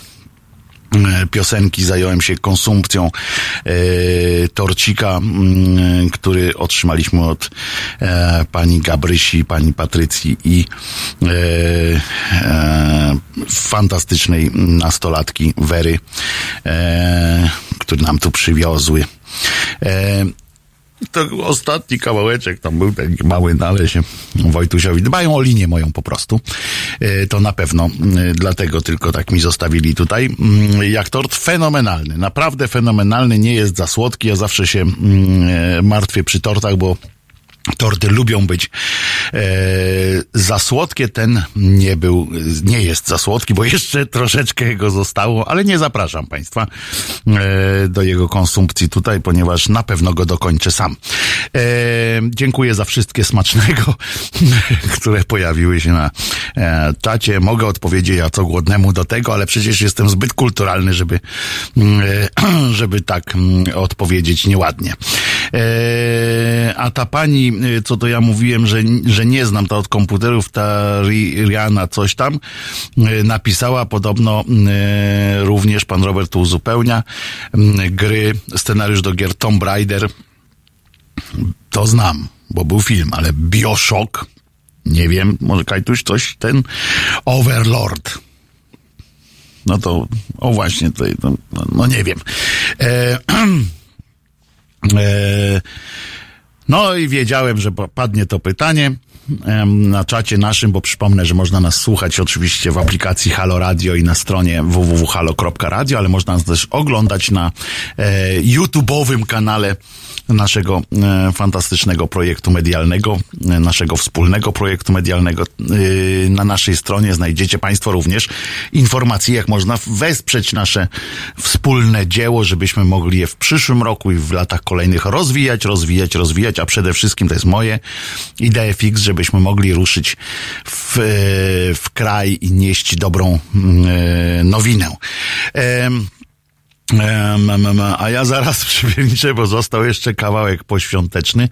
e, piosenki zająłem się konsumpcją e, torcika, mm, który otrzymaliśmy od e, pani Gabrysi, pani Patrycji i e, e, fantastycznej nastolatki Wery, e, które nam tu przywiozły. To ostatni kawałeczek tam był taki mały, ale się Wojtusiowi dbają o linię moją po prostu. E, To na pewno e, dlatego tylko tak mi zostawili tutaj. Mm, Jak tort fenomenalny, naprawdę fenomenalny, nie jest za słodki. Ja zawsze się mm, e, martwię przy tortach, bo Torty lubią być e, za słodkie, ten nie był, nie jest za słodki, bo jeszcze troszeczkę go zostało, ale nie zapraszam Państwa e, do jego konsumpcji tutaj, ponieważ na pewno go dokończę sam. E, dziękuję za wszystkie smacznego, które pojawiły się na e, czacie. Mogę odpowiedzieć ja co głodnemu do tego, ale przecież jestem zbyt kulturalny, żeby, mm, e, żeby tak mm, odpowiedzieć nieładnie. E, a ta pani, e, co to ja mówiłem, że, że nie znam to od komputerów, ta Ri- Rihanna coś tam, e, napisała podobno również, pan Robert tu uzupełnia, gry, scenariusz do gier Tomb Raider. To znam, bo był film, ale Bioshock, nie wiem, może Kajtuś coś, ten Overlord. No to, o właśnie, to, to, no, no nie wiem. E, No i wiedziałem, że padnie to pytanie na czacie naszym, bo przypomnę, że można nas słuchać oczywiście w aplikacji Halo Radio i na stronie www.halo.radio, ale można nas też oglądać na e, YouTube'owym kanale naszego e, fantastycznego projektu medialnego, e, naszego wspólnego projektu medialnego. E, na naszej stronie znajdziecie Państwo również informacje, jak można wesprzeć nasze wspólne dzieło, żebyśmy mogli je w przyszłym roku i w latach kolejnych rozwijać, rozwijać, rozwijać, a przede wszystkim to jest moje idee fix, żebyśmy mogli ruszyć w, w kraj i nieść dobrą mm, nowinę. A ja zaraz przypierniczę, bo został jeszcze kawałek poświąteczny.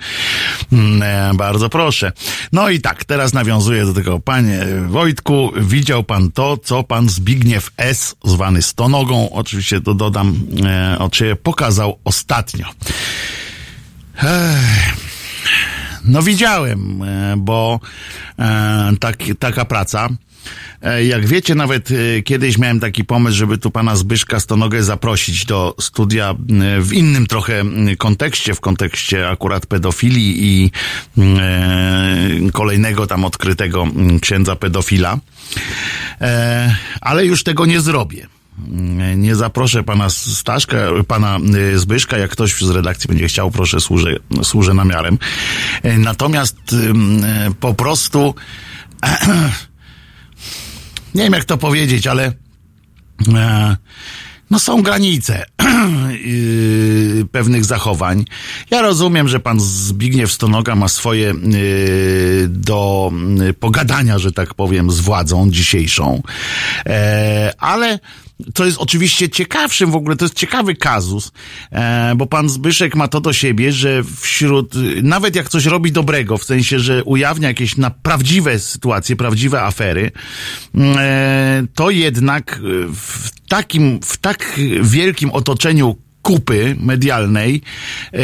Mm, Bardzo proszę. No i tak, teraz nawiązuję do tego. Panie Wojtku, widział pan to, co pan Zbigniew S., zwany Stonogą, oczywiście to dodam e, od siebie, pokazał ostatnio. No widziałem, e, bo e, tak, taka praca Jak wiecie, nawet e, kiedyś miałem taki pomysł, żeby tu pana Zbyszka Stonogę zaprosić do studia e, w innym trochę kontekście, w kontekście akurat pedofilii i e, kolejnego tam odkrytego księdza pedofila. E, ale już tego nie zrobię. Nie zaproszę pana Staszka, pana Zbyszka, jak ktoś z redakcji będzie chciał, proszę, służę, służę namiarem. E, Natomiast e, po prostu nie wiem jak to powiedzieć, ale e, no są granice yy, pewnych zachowań. Ja rozumiem, że pan Zbigniew Stonoga ma swoje yy, do yy, pogadania, że tak powiem, z władzą dzisiejszą, e, ale to jest oczywiście ciekawszym w ogóle, to jest ciekawy kazus, e, bo pan Zbyszek ma to do siebie, że wśród, nawet jak coś robi dobrego, w sensie, że ujawnia jakieś na prawdziwe sytuacje, prawdziwe afery, e, to jednak w takim, w tak wielkim otoczeniu kupy medialnej, e,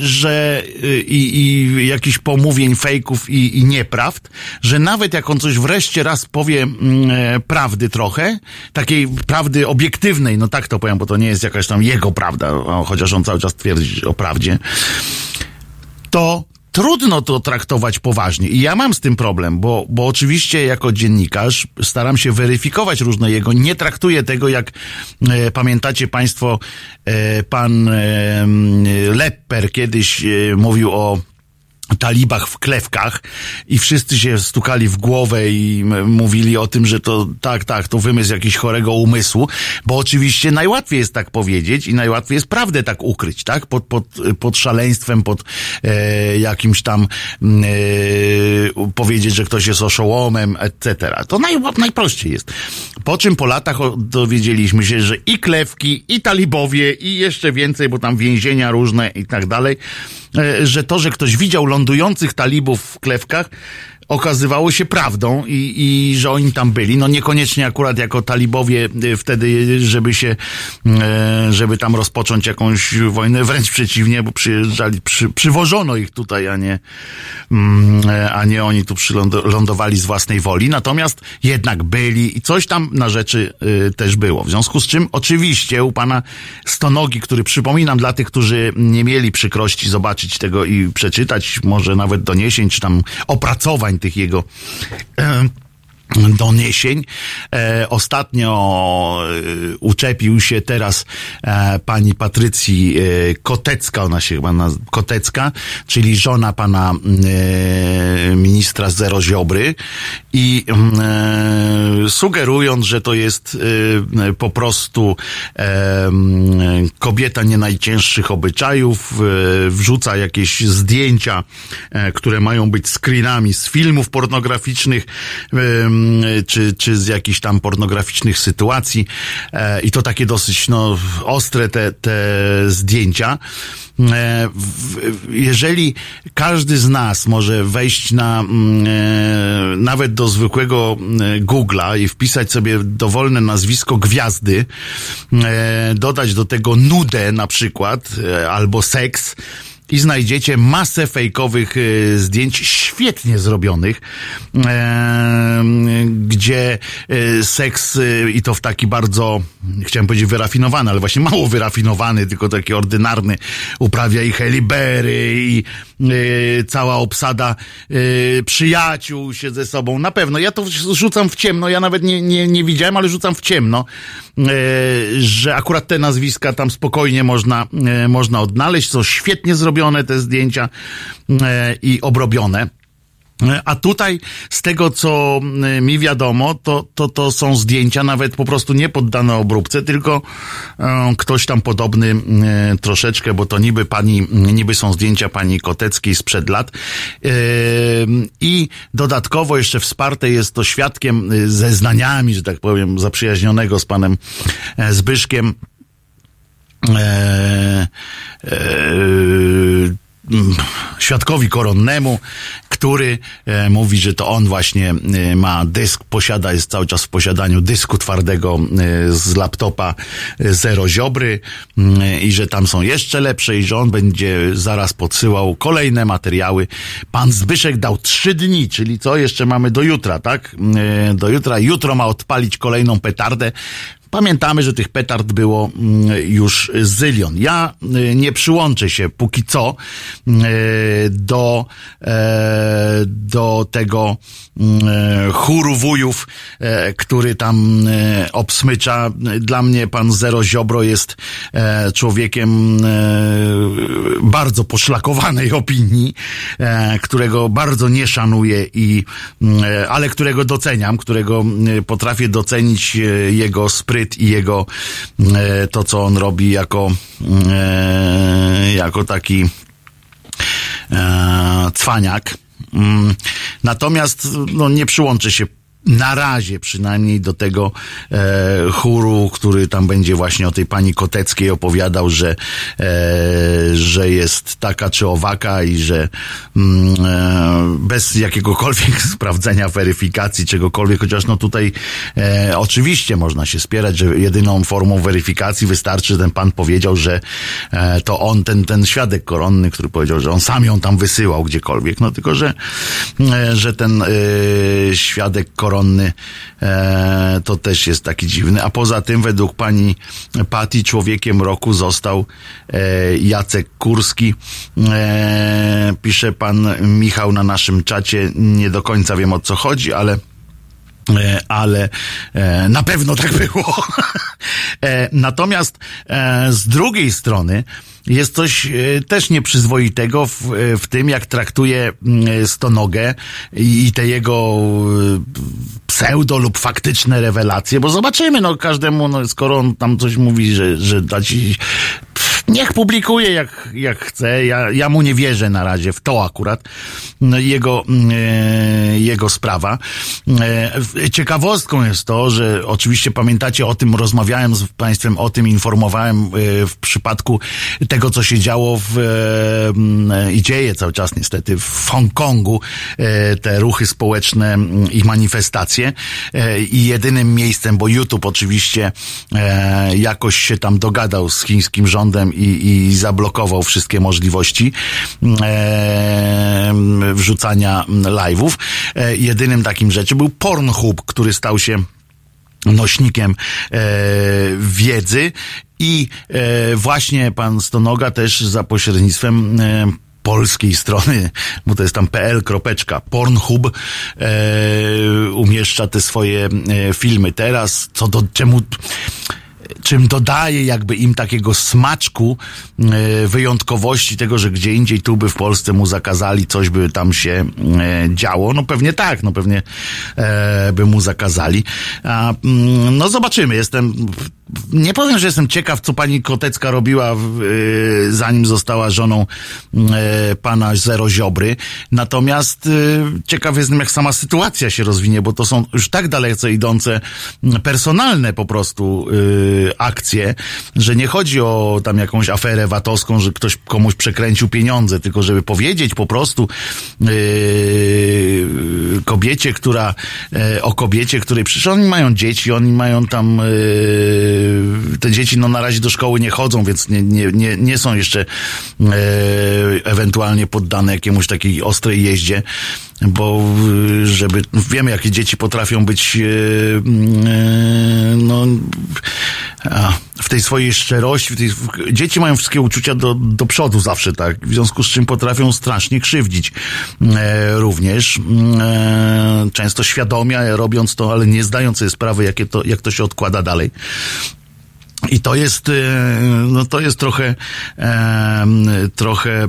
że e, i, i jakichś pomówień, fejków i, i nieprawd, że nawet jak on coś wreszcie raz powie mm, e, prawdy trochę, takiej prawdy obiektywnej, no tak to powiem, bo to nie jest jakaś tam jego prawda, chociaż on cały czas twierdzi o prawdzie, to trudno to traktować poważnie. I ja mam z tym problem, bo, bo oczywiście jako dziennikarz staram się weryfikować różne jego. Nie traktuję tego, jak e, pamiętacie Państwo, e, pan e, Lepper kiedyś e, mówił o talibach w klewkach i wszyscy się stukali w głowę i mówili o tym, że to tak, tak, to wymysł jakiś chorego umysłu, bo oczywiście najłatwiej jest tak powiedzieć i najłatwiej jest prawdę tak ukryć, tak? Pod, pod, pod szaleństwem, pod e, jakimś tam e, powiedzieć, że ktoś jest oszołomem, etc. To naj, najprościej jest. Po czym po latach dowiedzieliśmy się, że i klewki, i talibowie, i jeszcze więcej, bo tam więzienia różne i tak dalej, e, że to, że ktoś widział lądujących talibów w klewkach, okazywało się prawdą i, i że oni tam byli. No niekoniecznie akurat jako talibowie y, wtedy, żeby się, e, żeby tam rozpocząć jakąś wojnę, wręcz przeciwnie, bo przyjeżdżali, przy, przywożono ich tutaj, a nie, mm, e, a nie oni tu przylądowali z własnej woli. Natomiast jednak byli i coś tam na rzeczy y, też było. W związku z czym oczywiście u pana Stonogi, który przypominam dla tych, którzy nie mieli przykrości zobaczyć tego i przeczytać, może nawet doniesień, czy tam opracowań tych jego doniesień. E, ostatnio e, uczepił się teraz e, pani Patrycji Kotecka, ona się chyba nazywa Kotecka, czyli żona pana ministra Zero Ziobry i mm, sugerując, że to jest po prostu mm, kobieta nie najcięższych obyczajów, wrzuca jakieś zdjęcia, które mają być screenami z filmów pornograficznych, czy, czy z jakichś tam pornograficznych sytuacji e, i to takie dosyć no, ostre te, te zdjęcia. E, jeżeli każdy z nas może wejść na mm, e, nawet do zwykłego Google'a i wpisać sobie dowolne nazwisko gwiazdy, dodać do tego nudę na przykład, albo seks, i znajdziecie masę fejkowych e, zdjęć świetnie zrobionych, gdzie e, seks e, i to w taki bardzo, chciałem powiedzieć wyrafinowany, ale właśnie mało wyrafinowany, tylko taki ordynarny, uprawia i Halle Berry i cała obsada e, przyjaciół się ze sobą. Na pewno, ja to rzucam w ciemno, ja nawet nie, nie, nie widziałem, ale rzucam w ciemno, e, że akurat te nazwiska tam spokojnie można, można odnaleźć, są świetnie zrobione te zdjęcia i obrobione. A tutaj, z tego co e, mi wiadomo, to, to, to są zdjęcia nawet po prostu nie poddane obróbce, tylko e, ktoś tam podobny e, troszeczkę, bo to niby pani, niby są zdjęcia pani Koteckiej sprzed lat. E, I dodatkowo jeszcze wsparte jest to świadkiem e, zeznaniami, że tak powiem, zaprzyjaźnionego z panem Zbyszkiem, e, mm, świadkowi koronnemu, który e, mówi, że to on właśnie e, ma dysk, posiada, jest cały czas w posiadaniu dysku twardego e, z laptopa e, Zero Ziobry mm, i że tam są jeszcze lepsze i że on będzie zaraz podsyłał kolejne materiały. Pan Zbyszek dał trzy dni, czyli co? Jeszcze mamy do jutra, tak? E, Do jutra. Jutro ma odpalić kolejną petardę. Pamiętamy, że tych petard było mm, już zylion. Ja y, nie przyłączę się póki co y, do, e, do tego mm, chóru wujów, e, który tam e, obsmycza. Dla mnie pan Zero Ziobro jest człowiekiem bardzo poszlakowanej opinii, którego bardzo nie szanuję i, mm, ale którego doceniam, którego potrafię docenić jego spryt i jego e, to, co on robi jako, e, jako taki e, cwaniak. Mm, Natomiast no, nie przyłączę się na razie przynajmniej do tego e, chóru, który tam będzie właśnie o tej pani Koteckiej opowiadał, że, e, że jest taka czy owaka i że mm, e, bez jakiegokolwiek sprawdzenia, weryfikacji, czegokolwiek, chociaż no tutaj e, oczywiście można się spierać, że jedyną formą weryfikacji wystarczy, że ten pan powiedział, że e, to on, ten, ten świadek koronny, który powiedział, że on sam ją tam wysyłał gdziekolwiek, no tylko, że, e, że ten e, świadek koronny e, to też jest taki dziwny. A poza tym według pani Pati człowiekiem roku został e, Jacek Kurski. E, pisze pan Michał na naszym czacie. Nie do końca wiem o co chodzi, ale ale e, na pewno tak było. E, Natomiast e, z drugiej strony jest coś e, też nieprzyzwoitego w, e, w tym, jak traktuje mm, Stonogę i te jego e, pseudo lub faktyczne rewelacje, bo zobaczymy, no każdemu, no, skoro on tam coś mówi, że, że da ci niech publikuje jak, jak chce. Ja, ja mu nie wierzę na razie w to akurat. No, jego, e, jego sprawa. E, ciekawostką jest to, że oczywiście pamiętacie o tym, rozmawiałem z Państwem o tym, informowałem e, w przypadku tego, co się działo w, e, i dzieje cały czas niestety w Hongkongu, e, te ruchy społeczne i manifestacje. E, I jedynym miejscem, bo YouTube oczywiście jakoś się tam dogadał z chińskim rządem i, i zablokował wszystkie możliwości e, wrzucania live'ów. E, jedynym takim rzeczy był Pornhub, który stał się nośnikiem e, wiedzy i e, właśnie pan Stonoga też za pośrednictwem e, polskiej strony, bo to jest tam pl. kropeczka, Pornhub e, umieszcza te swoje e, filmy. Teraz co do czemu czym dodaje jakby im takiego smaczku e, wyjątkowości tego, że gdzie indziej tu by w Polsce mu zakazali, coś by tam się e, działo. No pewnie tak, no pewnie e, by mu zakazali. Mm, no zobaczymy, jestem nie powiem, że jestem ciekaw, co pani Kotecka robiła, e, zanim została żoną e, pana Zero Ziobry. Natomiast e, ciekaw jestem, jak sama sytuacja się rozwinie, bo to są już tak dalece idące m, personalne po prostu e, akcje, że nie chodzi o tam jakąś aferę VAT-owską, że ktoś komuś przekręcił pieniądze, tylko żeby powiedzieć po prostu e, kobiecie, która e, o kobiecie, której przecież oni mają dzieci, oni mają tam e, te dzieci no na razie do szkoły nie chodzą, więc nie, nie, nie, nie są jeszcze e, ewentualnie poddane jakiemuś takiej ostrej jeździe, bo e, żeby, wiemy jakie dzieci potrafią być e, no w tej swojej szczerości, tej, dzieci mają wszystkie uczucia do, do przodu zawsze, tak, w związku z czym potrafią strasznie krzywdzić e, również, e, często świadomie robiąc to, ale nie zdając sobie sprawy, jakie to, jak to się odkłada dalej. I to jest, e, no to jest trochę, trochę e,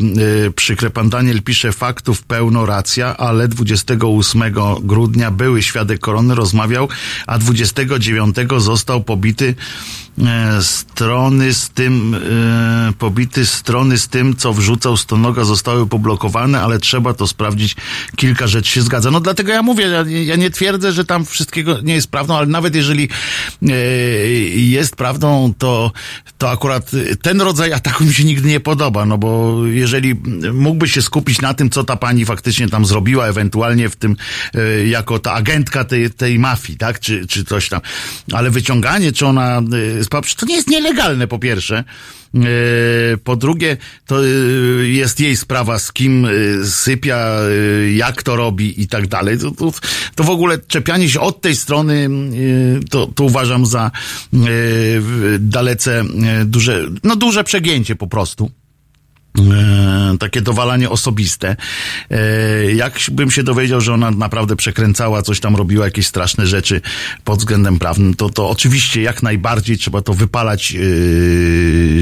przykre. Pan Daniel pisze faktów pełno racja, ale 28 grudnia były świadek korony rozmawiał, a 29 został pobity e, strony z tym, pobity strony z tym, co wrzucał Stonoga zostały poblokowane, ale trzeba to sprawdzić. Kilka rzeczy się zgadza. No dlatego ja mówię, ja, nie twierdzę, że tam wszystkiego nie jest prawdą, ale nawet jeżeli jest prawdą to, to akurat y, ten rodzaj ataku mi się nigdy nie podoba, no bo jeżeli mógłby się skupić na tym, co ta pani faktycznie tam zrobiła, ewentualnie w tym, y, jako ta agentka tej, tej mafii, tak, czy, czy coś tam, ale wyciąganie, czy ona, y, to nie jest nielegalne po pierwsze, Po drugie, to e, jest jej sprawa, z kim e, sypia, e, jak to robi i tak dalej. To, to, to w ogóle czepianie się od tej strony, e, to, to uważam za e, dalece e, duże, no duże przegięcie po prostu. E, takie dowalanie osobiste. E, jakbym się dowiedział, że ona naprawdę przekręcała, coś tam robiła, jakieś straszne rzeczy pod względem prawnym, to, to oczywiście jak najbardziej trzeba to wypalać e,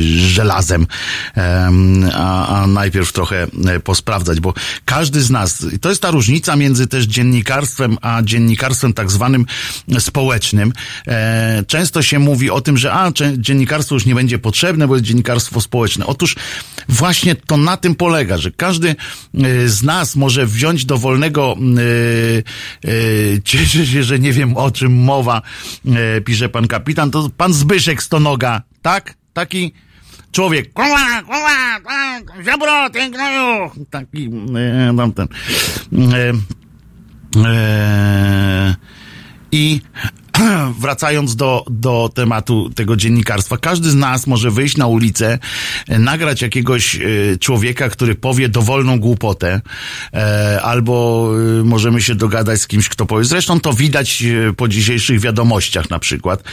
żelazem, Em, a, a najpierw trochę posprawdzać, bo każdy z nas, to jest ta różnica między też dziennikarstwem, a dziennikarstwem tak zwanym społecznym. E, często się mówi o tym, że a, dziennikarstwo już nie będzie potrzebne, bo jest dziennikarstwo społeczne. Otóż właśnie to na tym polega, że każdy e, z nas może wziąć dowolnego, e, e, cieszę się, że nie wiem o czym mowa, pisze pan kapitan, to pan Zbyszek Stonoga, tak? Taki człowiek, kurwa, kurwa, ziobro, ty gnoju, taki, e, tam ten, e, e, i wracając do, do tematu tego dziennikarstwa, każdy z nas może wyjść na ulicę, e, nagrać jakiegoś e, człowieka, który powie dowolną głupotę, e, albo możemy się dogadać z kimś, kto powie. Zresztą to widać po dzisiejszych wiadomościach na przykład,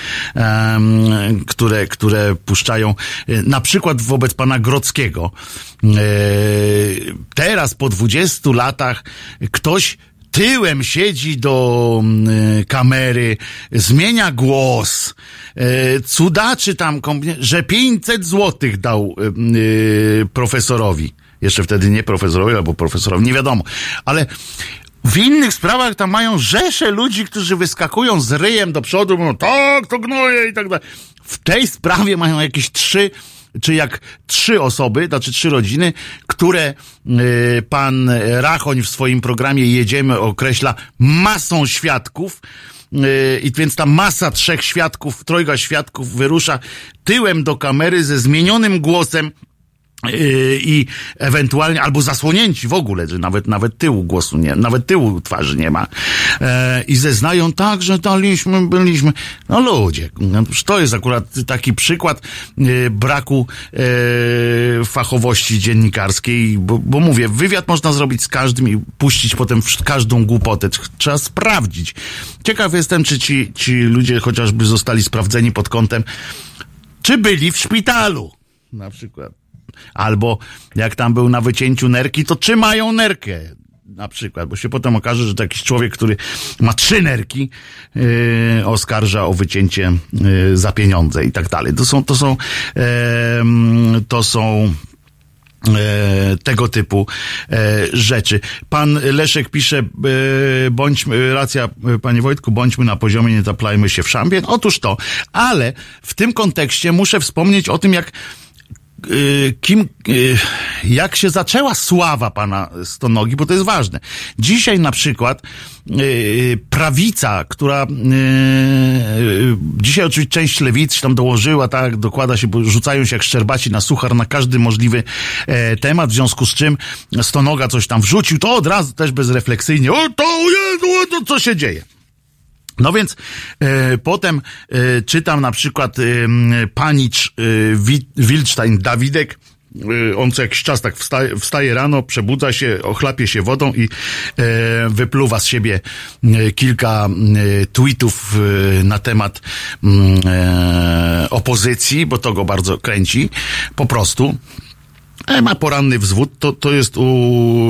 które, które puszczają na przykład wobec pana Grockiego. Teraz po 20 latach ktoś tyłem siedzi do mm, kamery, zmienia głos, e, cudaczy tam, że 500 złotych dał e, e, profesorowi. Jeszcze wtedy nie profesorowi, albo profesorowi, nie wiadomo. Ale w innych sprawach tam mają rzesze ludzi, którzy wyskakują z ryjem do przodu, mówią, tak, to gnoje i tak dalej. W tej sprawie mają jakieś trzy czy jak trzy osoby, znaczy trzy rodziny, które y, pan Rachoń w swoim programie Jedziemy określa masą świadków, y, i więc ta masa trzech świadków, trojga świadków wyrusza tyłem do kamery ze zmienionym głosem, i ewentualnie, albo zasłonięci w ogóle, że nawet, nawet tyłu głosu nie, nawet tyłu twarzy nie ma. E, I zeznają tak, że daliśmy, byliśmy. No ludzie, no, to jest akurat taki przykład e, braku e, fachowości dziennikarskiej, bo, bo mówię, wywiad można zrobić z każdym i puścić potem każdą głupotę. Trzeba sprawdzić. Ciekaw jestem, czy ci, ci ludzie chociażby zostali sprawdzeni pod kątem, czy byli w szpitalu. Na przykład. Albo jak tam był na wycięciu nerki, to czy mają nerkę? Na przykład, bo się potem okaże, że to jakiś człowiek, który ma trzy nerki, yy, oskarża o wycięcie yy, za pieniądze i tak dalej. To są, to są, em, to są e, tego typu e, rzeczy. Pan Leszek pisze, e, bądźmy, racja, panie Wojtku, bądźmy na poziomie, nie zaplajmy się w szambie. Otóż to, ale w tym kontekście muszę wspomnieć o tym, jak kim, y, jak się zaczęła sława pana Stonogi, bo to jest ważne. Dzisiaj na przykład y, prawica, która y, y, dzisiaj oczywiście część lewicy tam dołożyła, tak, dokłada się, bo rzucają się jak szczerbaci na suchar na każdy możliwy e, temat, w związku z czym Stonoga coś tam wrzucił, to od razu też bezrefleksyjnie, o to, Jezu, to co się dzieje? No więc e, potem e, czytam na przykład e, panicz e, Wi- Wilczstein Dawidek. E, on co jakiś czas tak wstaje, wstaje rano, przebudza się, ochlapie się wodą i e, wypluwa z siebie kilka tweetów e, na temat e, opozycji, bo to go bardzo kręci. Po prostu. E, ma poranny wzwód, to, to jest u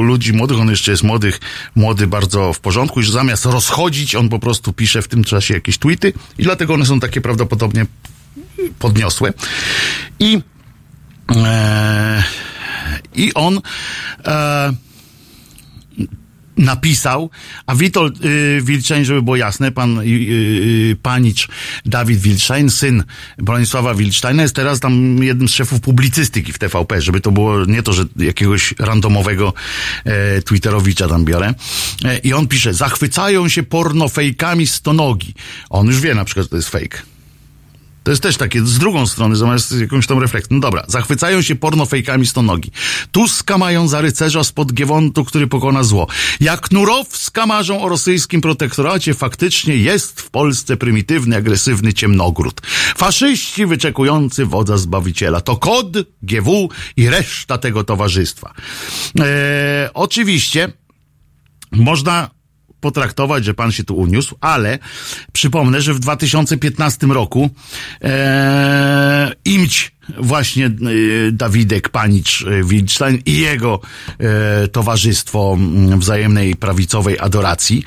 ludzi młodych, on jeszcze jest młodych, młody bardzo w porządku, że zamiast rozchodzić, on po prostu pisze w tym czasie jakieś tweety i dlatego one są takie prawdopodobnie podniosłe. I e, i on e, napisał, a Witold y, Wilczeń, żeby było jasne, pan y, y, panicz Dawid Wilczeń, syn Bronisława Wilcztajna, jest teraz tam jednym z szefów publicystyki w TVP, żeby to było nie to, że jakiegoś randomowego e, Twitterowicza tam biorę. E, I on pisze, zachwycają się pornofejkami stonogi. On już wie na przykład, że to jest fake To jest też takie z drugą strony, zamiast jakąś tam refleksją. No dobra, zachwycają się pornofejkami stonogi. Tu skamają za rycerza spod Giewontu, który pokona zło. Jak Nurow skamarzą o rosyjskim protektoracie, faktycznie jest w Polsce prymitywny, agresywny ciemnogród. Faszyści wyczekujący wodza Zbawiciela. To kod, GW i reszta tego towarzystwa. Eee, oczywiście można potraktować, że pan się tu uniósł, ale przypomnę, że w 2015 roku e, imć właśnie e, Dawidek Panicz e, Wilstein i jego e, towarzystwo wzajemnej prawicowej adoracji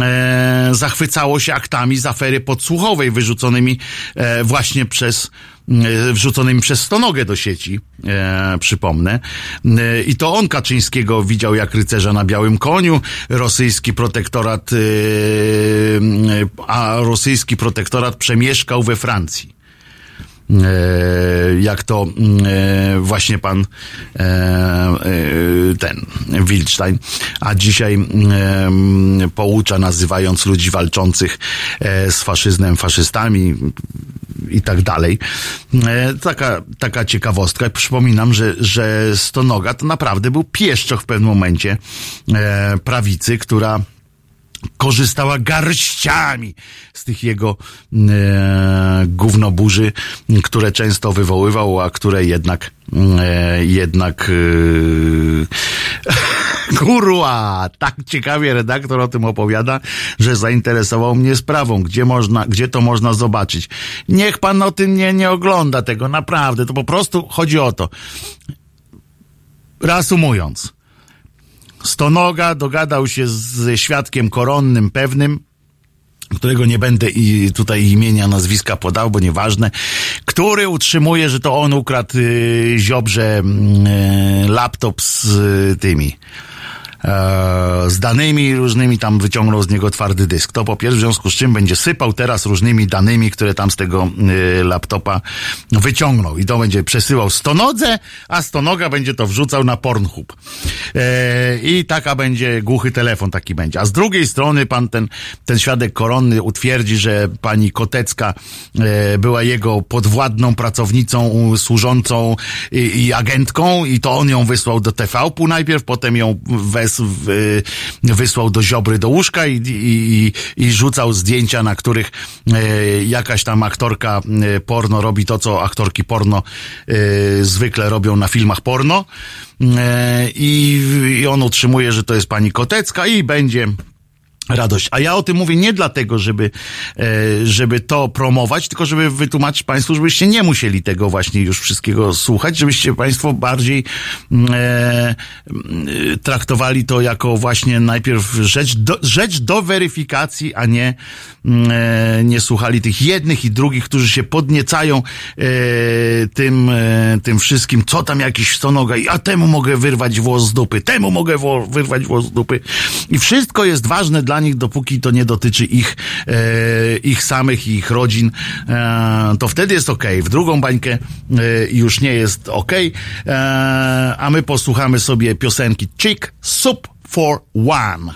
e, zachwycało się aktami z afery podsłuchowej wyrzuconymi e, właśnie przez wrzuconymi przez stonogę do sieci, e, przypomnę. E, I to on Kaczyńskiego widział jak rycerza na białym koniu, rosyjski protektorat, e, a rosyjski protektorat przemieszkał we Francji. E, jak to e, właśnie pan e, ten Wildstein, a dzisiaj e, poucza nazywając ludzi walczących z faszyzmem faszystami i tak dalej. Taka, taka ciekawostka. Przypominam, że, że Stonoga to naprawdę był pieszczoch w pewnym momencie prawicy, która korzystała garściami z tych jego e, gównoburzy, które często wywoływał, a które jednak e, jednak e, kurwa, tak ciekawie redaktor o tym opowiada, że zainteresował mnie sprawą, gdzie można, gdzie to można zobaczyć. Niech pan o tym nie, nie ogląda tego, naprawdę, to po prostu chodzi o to. Reasumując, Stonoga dogadał się ze świadkiem koronnym pewnym, którego nie będę i tutaj imienia, nazwiska podał, bo nieważne, który utrzymuje, że to on ukradł y, Ziobrze y, laptop z y, tymi z danymi różnymi, tam wyciągnął z niego twardy dysk. To po pierwsze, w związku z czym będzie sypał teraz różnymi danymi, które tam z tego y, laptopa wyciągnął. I to będzie przesyłał stonodze, a stonoga będzie to wrzucał na Pornhub. E, I taka będzie głuchy telefon taki będzie. A z drugiej strony pan ten, ten świadek koronny utwierdzi, że pani Kotecka e, była jego podwładną pracownicą, służącą i, i agentką i to on ją wysłał do TV-pu najpierw, potem ją wes, w, wysłał do Ziobry do łóżka i, i, i, rzucał zdjęcia, na których e, jakaś tam aktorka e, porno robi to, co aktorki porno e, zwykle robią na filmach porno. I, i on utrzymuje, że to jest pani Kotecka i będzie radość. A ja o tym mówię nie dlatego, żeby, e, żeby to promować, tylko żeby wytłumaczyć Państwu, żebyście nie musieli tego właśnie już wszystkiego słuchać, żebyście Państwo bardziej mm, e, mm, traktowali to jako właśnie najpierw rzecz do, rzecz do weryfikacji, a nie, mm, e, nie słuchali tych jednych i drugich, którzy się podniecają e, tym, e, tym wszystkim, co tam jakiś stonoga i a temu mogę wyrwać włos z dupy, temu mogę wo- wyrwać włos z dupy. I wszystko jest ważne dla nich, dopóki to nie dotyczy ich, e, ich samych i ich rodzin, e, to wtedy jest ok. W drugą bańkę e, już nie jest ok. E, a my posłuchamy sobie piosenki Chick Soup for One.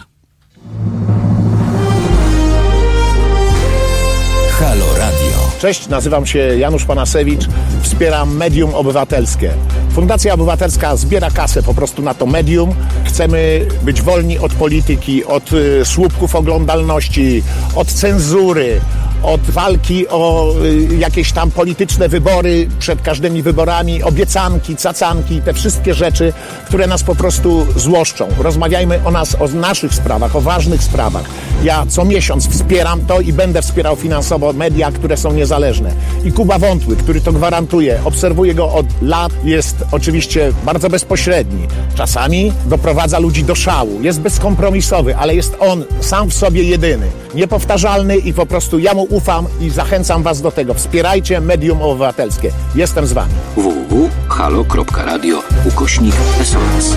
Halo Radio. Cześć, nazywam się Janusz Panasewicz, wspieram Medium Obywatelskie. Fundacja Obywatelska zbiera kasę po prostu na to medium. Chcemy być wolni od polityki, od y, słupków oglądalności, od cenzury, od walki o y, jakieś tam polityczne wybory przed każdymi wyborami, obiecanki, cacanki, te wszystkie rzeczy, które nas po prostu złoszczą. Rozmawiajmy o nas, o naszych sprawach, o ważnych sprawach. Ja co miesiąc wspieram to i będę wspierał finansowo media, które są niezależne. I Kuba Wątły, który to gwarantuje, obserwuję go od lat, jest oczywiście bardzo bezpośredni. Czasami doprowadza ludzi do szału, jest bezkompromisowy, ale jest on sam w sobie jedyny, niepowtarzalny i po prostu ja mu ufam i zachęcam was do tego. Wspierajcie medium obywatelskie. Jestem z wami. www.halo.radio ukośnik SOS.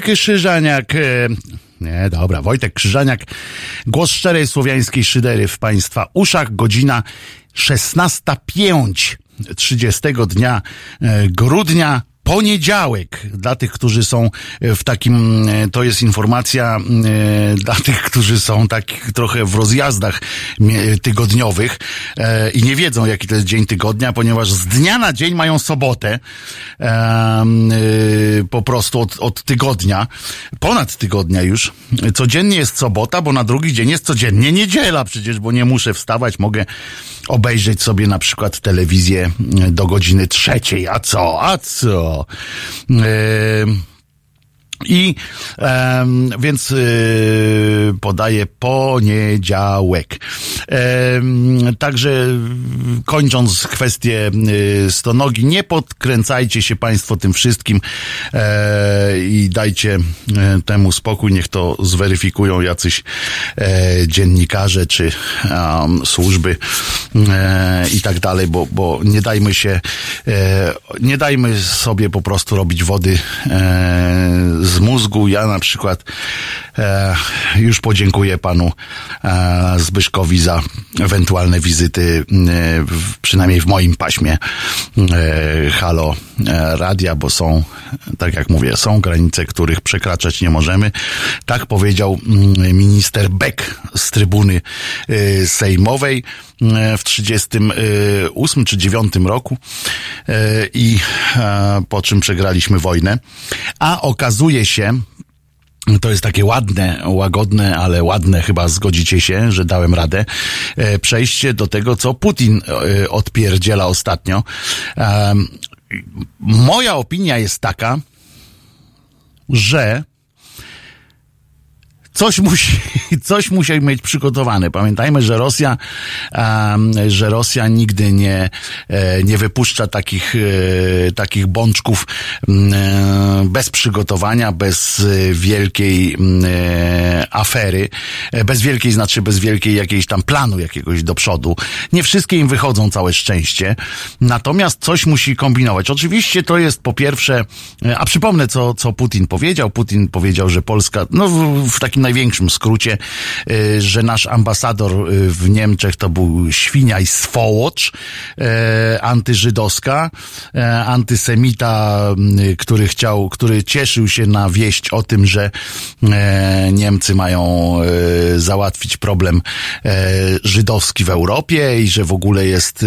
Krzyżaniak. e, Nie, dobra, Wojtek Krzyżaniak. Głos szczerej słowiańskiej szydery w Państwa uszach. Godzina 16.05 30 dnia e, grudnia. Poniedziałek dla tych, którzy są w takim, e, to jest informacja e, dla tych, którzy są tak trochę w rozjazdach tygodniowych e, i nie wiedzą, jaki to jest dzień tygodnia, ponieważ z dnia na dzień mają sobotę e, po prostu od, od tygodnia, ponad tygodnia już. Codziennie jest sobota, bo na drugi dzień jest codziennie niedziela przecież, bo nie muszę wstawać, mogę obejrzeć sobie na przykład telewizję do godziny trzeciej. A co? A co? Em, i więc y, podaję poniedziałek. Em, także kończąc kwestię y, stonogi, nie podkręcajcie się Państwo tym wszystkim e, i dajcie e, temu spokój. Niech to zweryfikują jacyś e, dziennikarze czy em, służby e, i tak dalej, bo, bo nie dajmy się, e, nie dajmy sobie po prostu robić wody e, z mózgu. Ja na przykład e, już podziękuję panu e, Zbyszkowi za ewentualne wizyty, e, w, przynajmniej w moim paśmie e, Halo e, Radia, bo są, tak jak mówię, są granice, których przekraczać nie możemy. Tak powiedział mm, minister Beck z trybuny e, sejmowej w 38 czy 9 roku e, i e, po czym przegraliśmy wojnę. A okazuje się, to jest takie ładne, łagodne, ale ładne, chyba zgodzicie się, że dałem radę. E, Przejście do tego, co Putin e, odpierdziela ostatnio. Moja opinia jest taka, że coś musi, coś musi mieć przygotowane. Pamiętajmy, że Rosja, że Rosja nigdy nie, e, nie wypuszcza takich, e, takich bączków m, e, bez przygotowania, bez wielkiej m, e, afery, bez wielkiej, znaczy bez wielkiej jakiejś tam planu jakiegoś do przodu. Nie wszystkie im wychodzą, całe szczęście. Natomiast coś musi kombinować. Oczywiście to jest po pierwsze, a przypomnę, co, co Putin powiedział. Putin powiedział, że Polska, no w, w takim największym skrócie, y, że nasz ambasador y, w Niemczech to był świnia i swołocz, e, antyżydowska, antysemita, y, który chciał, który cieszył się na wieść o tym, że Niemcy mają załatwić problem żydowski w Europie i że w ogóle jest,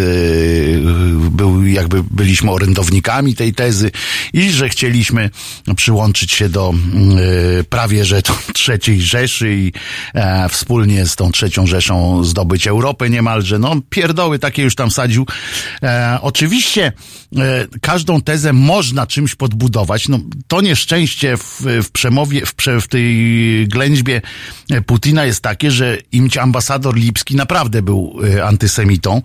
był jakby byliśmy orędownikami tej tezy i że chcieliśmy przyłączyć się do prawie że to trzeciej Rzeszy i e, wspólnie z tą trzecią Rzeszą zdobyć Europę niemalże. No pierdoły takie już tam sadził. E, oczywiście e, każdą tezę można czymś podbudować. No, to nieszczęście w, w przemowie, w, w tej ględźbie Putina jest takie, że imć ambasador Lipski naprawdę był e, antysemitą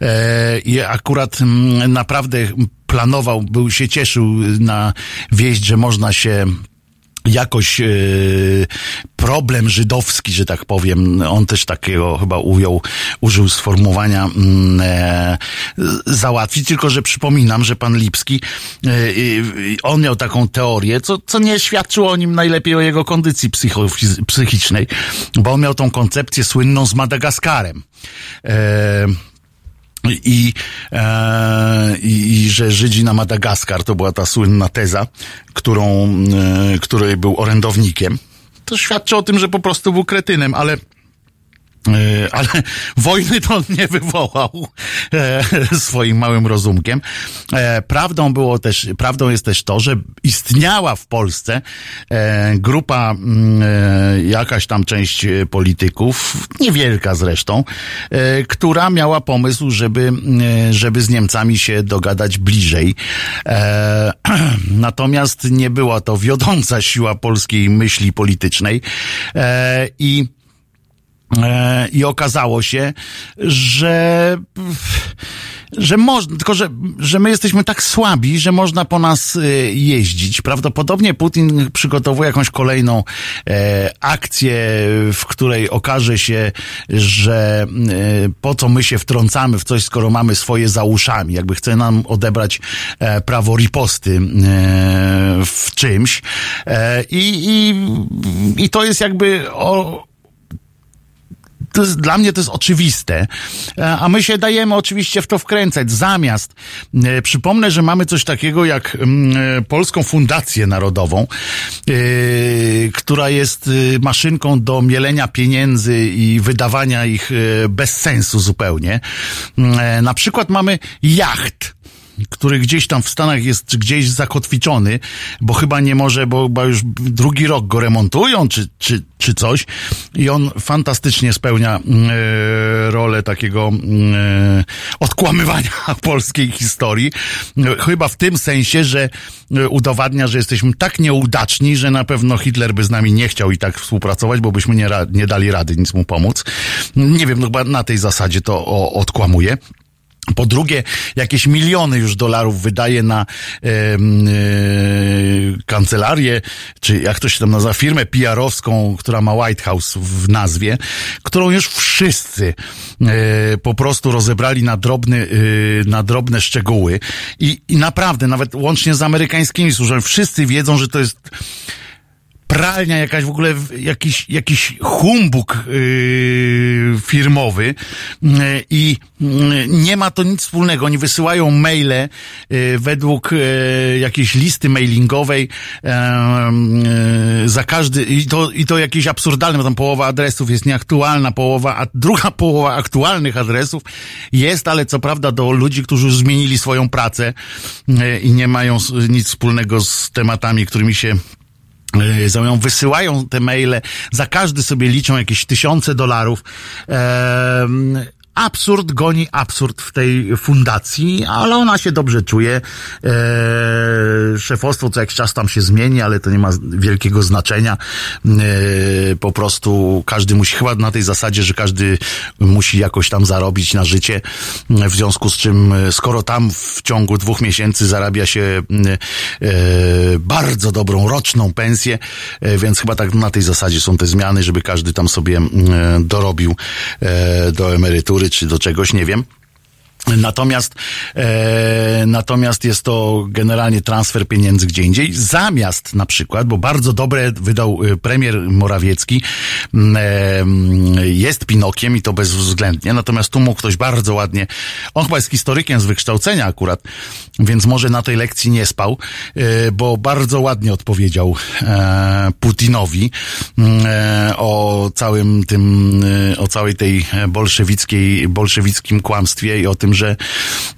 e, i akurat mm, naprawdę planował, był się cieszył na wieść, że można się jakoś e, problem żydowski, że tak powiem, on też takiego chyba ujął, użył sformułowania e, załatwić, tylko że przypominam, że pan Lipski, e, on miał taką teorię, co, co nie świadczyło o nim najlepiej o jego kondycji psychicznej, bo on miał tą koncepcję słynną z Madagaskarem. E, i, e, i, i że Żydzi na Madagaskar to była ta słynna teza, którą, e, której był orędownikiem. To świadczy o tym, że po prostu był kretynem, ale ale wojny to on nie wywołał e, swoim małym rozumkiem. E, Prawdą było też, prawdą jest też to, że istniała w Polsce e, grupa, mm, e, jakaś tam część e, polityków, niewielka zresztą, e, która miała pomysł, żeby, e, żeby z Niemcami się dogadać bliżej. E, Natomiast nie była to wiodąca siła polskiej myśli politycznej e, i E, I okazało się, że, że można, tylko że, że my jesteśmy tak słabi, że można po nas e, jeździć. Prawdopodobnie Putin przygotowuje jakąś kolejną e, akcję, w której okaże się, że e, po co my się wtrącamy w coś, skoro mamy swoje za uszami. Jakby chce nam odebrać e, prawo riposty e, w czymś e, i, i, i to jest jakby o, jest, dla mnie to jest oczywiste, E, a my się dajemy oczywiście w to wkręcać. Zamiast, e, przypomnę, że mamy coś takiego jak mm, e, Polską Fundację Narodową, która jest maszynką do mielenia pieniędzy i wydawania ich bez sensu zupełnie. Mm, Na przykład mamy jacht który gdzieś tam w Stanach jest gdzieś zakotwiczony, bo chyba nie może, bo chyba już drugi rok go remontują, czy, czy, czy coś. I on fantastycznie spełnia mm, e, rolę takiego mm, e, odkłamywania polskiej historii. Chyba w tym sensie, że e, udowadnia, że jesteśmy tak nieudaczni, że na pewno Hitler by z nami nie chciał i tak współpracować, bo byśmy nie, nie dali rady nic mu pomóc. Nie wiem, no chyba na tej zasadzie to o, odkłamuje. Po drugie, jakieś miliony już dolarów wydaje na e, kancelarię, czy jak to się tam nazywa, firmę PR-owską, która ma White House w nazwie, którą już wszyscy e, po prostu rozebrali na, drobny, e, na drobne szczegóły. I, I naprawdę, nawet łącznie z amerykańskimi służbami, wszyscy wiedzą, że to jest pralnia jakaś w ogóle, jakiś, jakiś humbug yy, firmowy yy, i yy, nie ma to nic wspólnego. Oni wysyłają maile yy, według yy, jakiejś listy mailingowej yy, za każdy i to, i to jakieś absurdalne, bo tam połowa adresów jest nieaktualna, połowa, a druga połowa aktualnych adresów jest, ale co prawda do ludzi, którzy już zmienili swoją pracę i nie mają nic wspólnego z tematami, którymi się e, zajmują, wysyłają te maile, za każdy sobie liczą jakieś tysiące dolarów. Em, absurd goni absurd w tej fundacji, ale ona się dobrze czuje. E, szefostwo co jakiś czas tam się zmieni, ale to nie ma wielkiego znaczenia. E, po prostu każdy musi, chyba na tej zasadzie, że każdy musi jakoś tam zarobić na życie, w związku z czym, e, skoro tam w ciągu dwóch miesięcy zarabia się mm, e, bardzo dobrą roczną pensję, e, więc chyba tak na tej zasadzie są te zmiany, żeby każdy tam sobie mm, dorobił do emerytury czy do czegoś, nie wiem. Natomiast, e, natomiast jest to generalnie transfer pieniędzy gdzie indziej. Zamiast na przykład, bo bardzo dobre wydał e, premier Morawiecki, m, e, m, jest Pinokiem i to bezwzględnie. Natomiast tu mógł ktoś bardzo ładnie, on chyba jest historykiem z wykształcenia akurat, więc może na tej lekcji nie spał, e, bo bardzo ładnie odpowiedział e, Putinowi m, e, o całym tym, e, o całej tej bolszewickiej, bolszewickim kłamstwie i o tym, że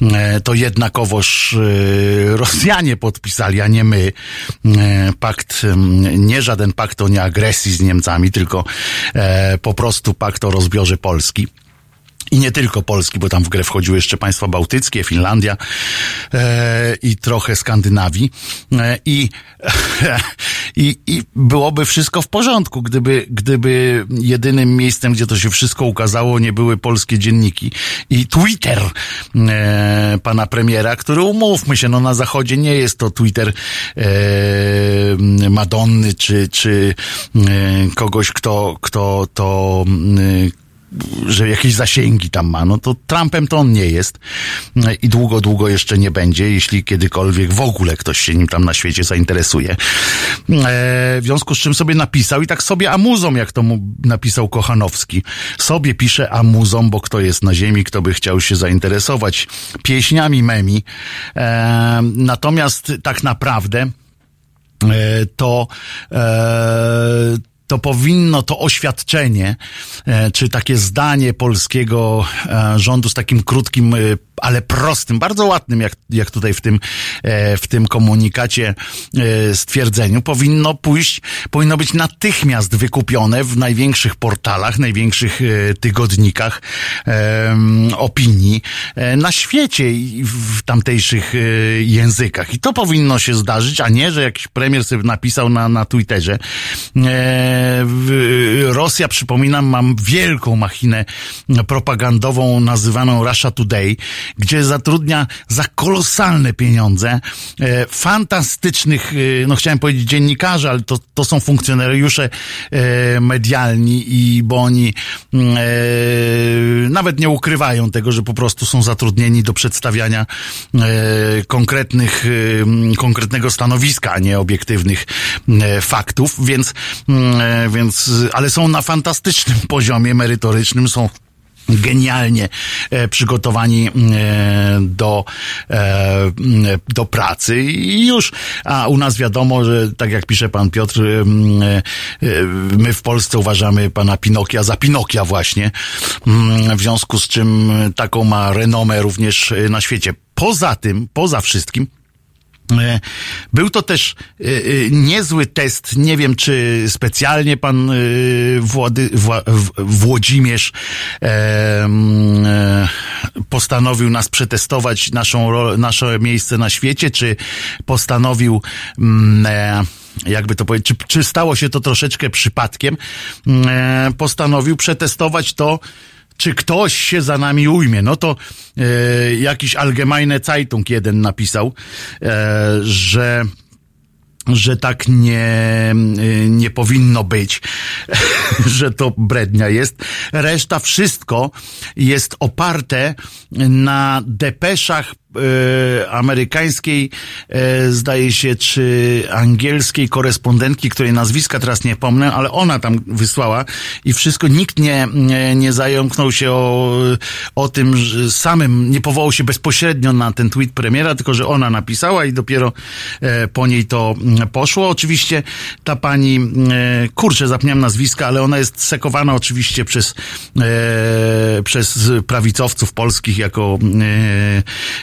e, to jednakowoż e, Rosjanie podpisali, a nie my. E, Pakt, nie żaden pakt o nieagresji z Niemcami, tylko po prostu pakt o rozbiorze Polski. I nie tylko Polski, bo tam w grę wchodziły jeszcze państwa bałtyckie, Finlandia e, i trochę Skandynawii. E, i, i, I byłoby wszystko w porządku, gdyby, gdyby jedynym miejscem, gdzie to się wszystko ukazało, nie były polskie dzienniki. I Twitter e, pana premiera, który umówmy się, no na zachodzie nie jest to Twitter e, Madonny czy, czy e, kogoś, kto, kto to że jakieś zasięgi tam ma, no to Trumpem to on nie jest i długo, długo jeszcze nie będzie, jeśli kiedykolwiek w ogóle ktoś się nim tam na świecie zainteresuje. E, w związku z czym sobie napisał i tak sobie amuzą, jak to mu napisał Kochanowski. Sobie pisze amuzą, bo kto jest na ziemi, kto by chciał się zainteresować pieśniami memi. E, natomiast tak naprawdę e, to to powinno to oświadczenie, e, czy takie zdanie polskiego e, rządu z takim krótkim, e, ale prostym, bardzo ładnym, jak, jak tutaj w tym, e, w tym komunikacie e, stwierdzeniu, powinno pójść, powinno być natychmiast wykupione w największych portalach, największych e, tygodnikach opinii na świecie i w tamtejszych językach. I to powinno się zdarzyć, a nie, że jakiś premier sobie napisał na, na Twitterze. Rosja, przypominam, mam wielką machinę propagandową nazywaną Russia Today gdzie zatrudnia za kolosalne pieniądze e, fantastycznych, e, no chciałem powiedzieć dziennikarzy, ale to, to są funkcjonariusze e, medialni i bo oni mm, nawet nie ukrywają tego, że po prostu są zatrudnieni do przedstawiania konkretnych, e, m, konkretnego stanowiska, a nie obiektywnych faktów, więc, mm, więc, ale są na fantastycznym poziomie merytorycznym, są genialnie e, przygotowani e, do, e, do pracy. I już, a u nas wiadomo, że tak jak pisze pan Piotr, my w Polsce uważamy pana Pinokia za Pinokia właśnie, w związku z czym taką ma renomę również na świecie. Poza tym, poza wszystkim, Był to też e, e, niezły test. Nie wiem, czy specjalnie pan e, Włady, Włodzimierz e, e, postanowił nas przetestować, naszą, nasze miejsce na świecie, czy postanowił mm, e, jakby to powiedzieć, czy, czy stało się to troszeczkę przypadkiem, Mm, e, postanowił przetestować to, czy ktoś się za nami ujmie. No to e, jakiś Allgemeine Zeitung jeden napisał, e, że że tak nie, y, nie powinno być, że to brednia jest. Reszta wszystko jest oparte na depeszach e, amerykańskiej, e, zdaje się, czy angielskiej korespondentki, której nazwiska teraz nie pomnę, ale ona tam wysłała i wszystko, nikt nie, nie, nie zająknął się o, o tym że samym, nie powołał się bezpośrednio na ten tweet premiera, tylko że ona napisała i dopiero e, po niej to mm, poszło. Oczywiście ta pani, e, kurczę, zapomniałem nazwiska, ale ona jest sekowana oczywiście przez, e, przez prawicowców polskich jako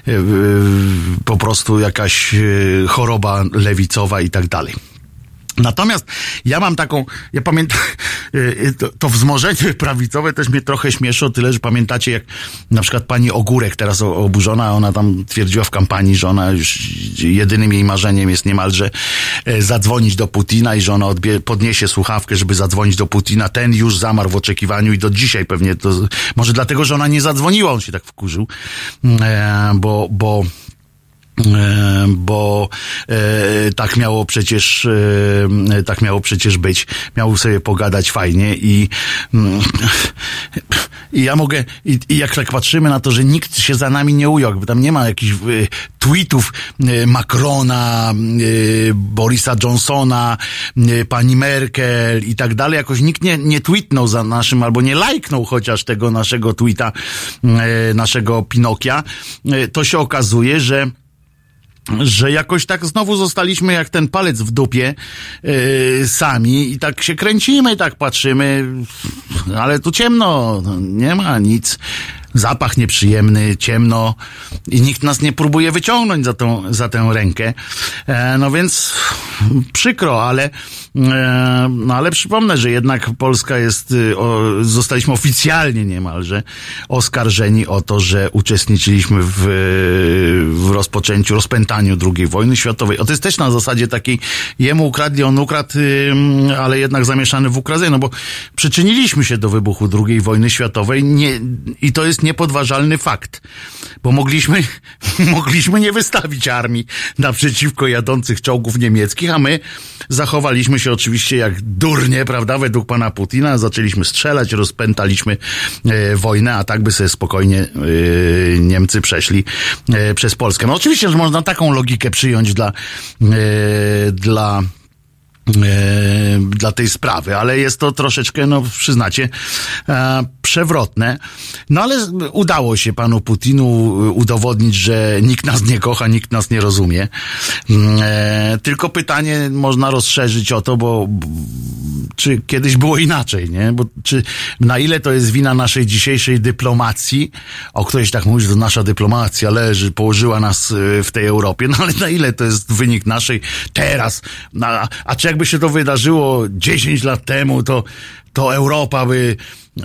e, po prostu jakaś e, choroba lewicowa i tak dalej. Natomiast ja mam taką, ja pamiętam, y, to, to wzmożenie prawicowe też mnie trochę śmieszy o tyle, że pamiętacie jak na przykład pani Ogórek teraz oburzona, ona tam twierdziła w kampanii, że ona już jedynym jej marzeniem jest niemalże e, zadzwonić do Putina i że ona odbie, podniesie słuchawkę, żeby zadzwonić do Putina. Ten już zamarł w oczekiwaniu i do dzisiaj pewnie to, może dlatego, że ona nie zadzwoniła, on się tak wkurzył, e, bo, bo bo e, tak miało przecież e, tak miało przecież być. Miał sobie pogadać fajnie i, mm, i ja mogę i, i jak tak patrzymy na to, że nikt się za nami nie ujął, jakby tam nie ma jakichś e, tweetów e, Macrona, e, Borisa Johnsona, e, pani Merkel i tak dalej, jakoś nikt nie, nie tweetnął za naszym, albo nie lajknął chociaż tego naszego tweeta, e, naszego Pinokia, e, to się okazuje, że że jakoś tak znowu zostaliśmy jak ten palec w dupie yy, sami i tak się kręcimy, tak patrzymy, ale tu ciemno, no, nie ma nic. Zapach nieprzyjemny, ciemno i nikt nas nie próbuje wyciągnąć za, tą, za tę rękę. E, no więc przykro, ale, e, no ale przypomnę, że jednak Polska jest, y, o, zostaliśmy oficjalnie niemalże oskarżeni o to, że uczestniczyliśmy w, w rozpoczęciu, rozpętaniu II wojny światowej. O to jest też na zasadzie takiej, jemu ukradli, on ukradł, ym, ale jednak zamieszany w Ukrainie, no bo przyczyniliśmy się do wybuchu II wojny światowej nie, i to jest niepodważalny fakt, bo mogliśmy, mogliśmy nie wystawić armii naprzeciwko jadących czołgów niemieckich, a my zachowaliśmy się oczywiście jak durnie, prawda, według pana Putina, zaczęliśmy strzelać, rozpętaliśmy e, wojnę, a tak by sobie spokojnie e, Niemcy przeszli e, przez Polskę. No oczywiście, że można taką logikę przyjąć dla, e, dla dla tej sprawy, ale jest to troszeczkę, no przyznacie, e, przewrotne. No ale udało się panu Putinu udowodnić, że nikt nas nie kocha, nikt nas nie rozumie. Mm, E, tylko pytanie można rozszerzyć o to, bo czy kiedyś było inaczej, nie? Bo czy na ile to jest wina naszej dzisiejszej dyplomacji, o się tak mówi, że nasza dyplomacja leży, położyła nas e, w tej Europie, no ale na ile to jest wynik naszej teraz, na, a czy jakby się to wydarzyło 10 lat temu, to, to Europa by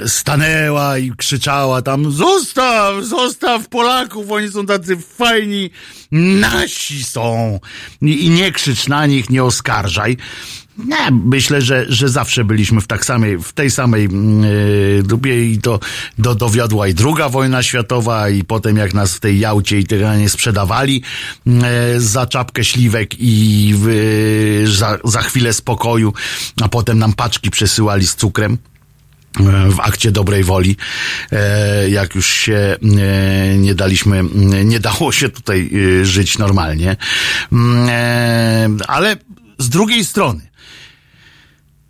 stanęła i krzyczała tam zostaw, zostaw Polaków, oni są tacy fajni, nasi są. I, i nie krzycz na nich, nie oskarżaj. Nie, myślę, że, że zawsze byliśmy w tak samej, w tej samej mm, e, dupie i to do, dowiodła i druga wojna światowa i potem jak nas w tej Jałcie i tyle nie sprzedawali mm, e, za czapkę śliwek i w, za, za chwilę spokoju, a potem nam paczki przesyłali z cukrem e, w akcie dobrej woli, e, jak już się nie daliśmy, nie dało się tutaj e, żyć normalnie. Mm, Ale z drugiej strony,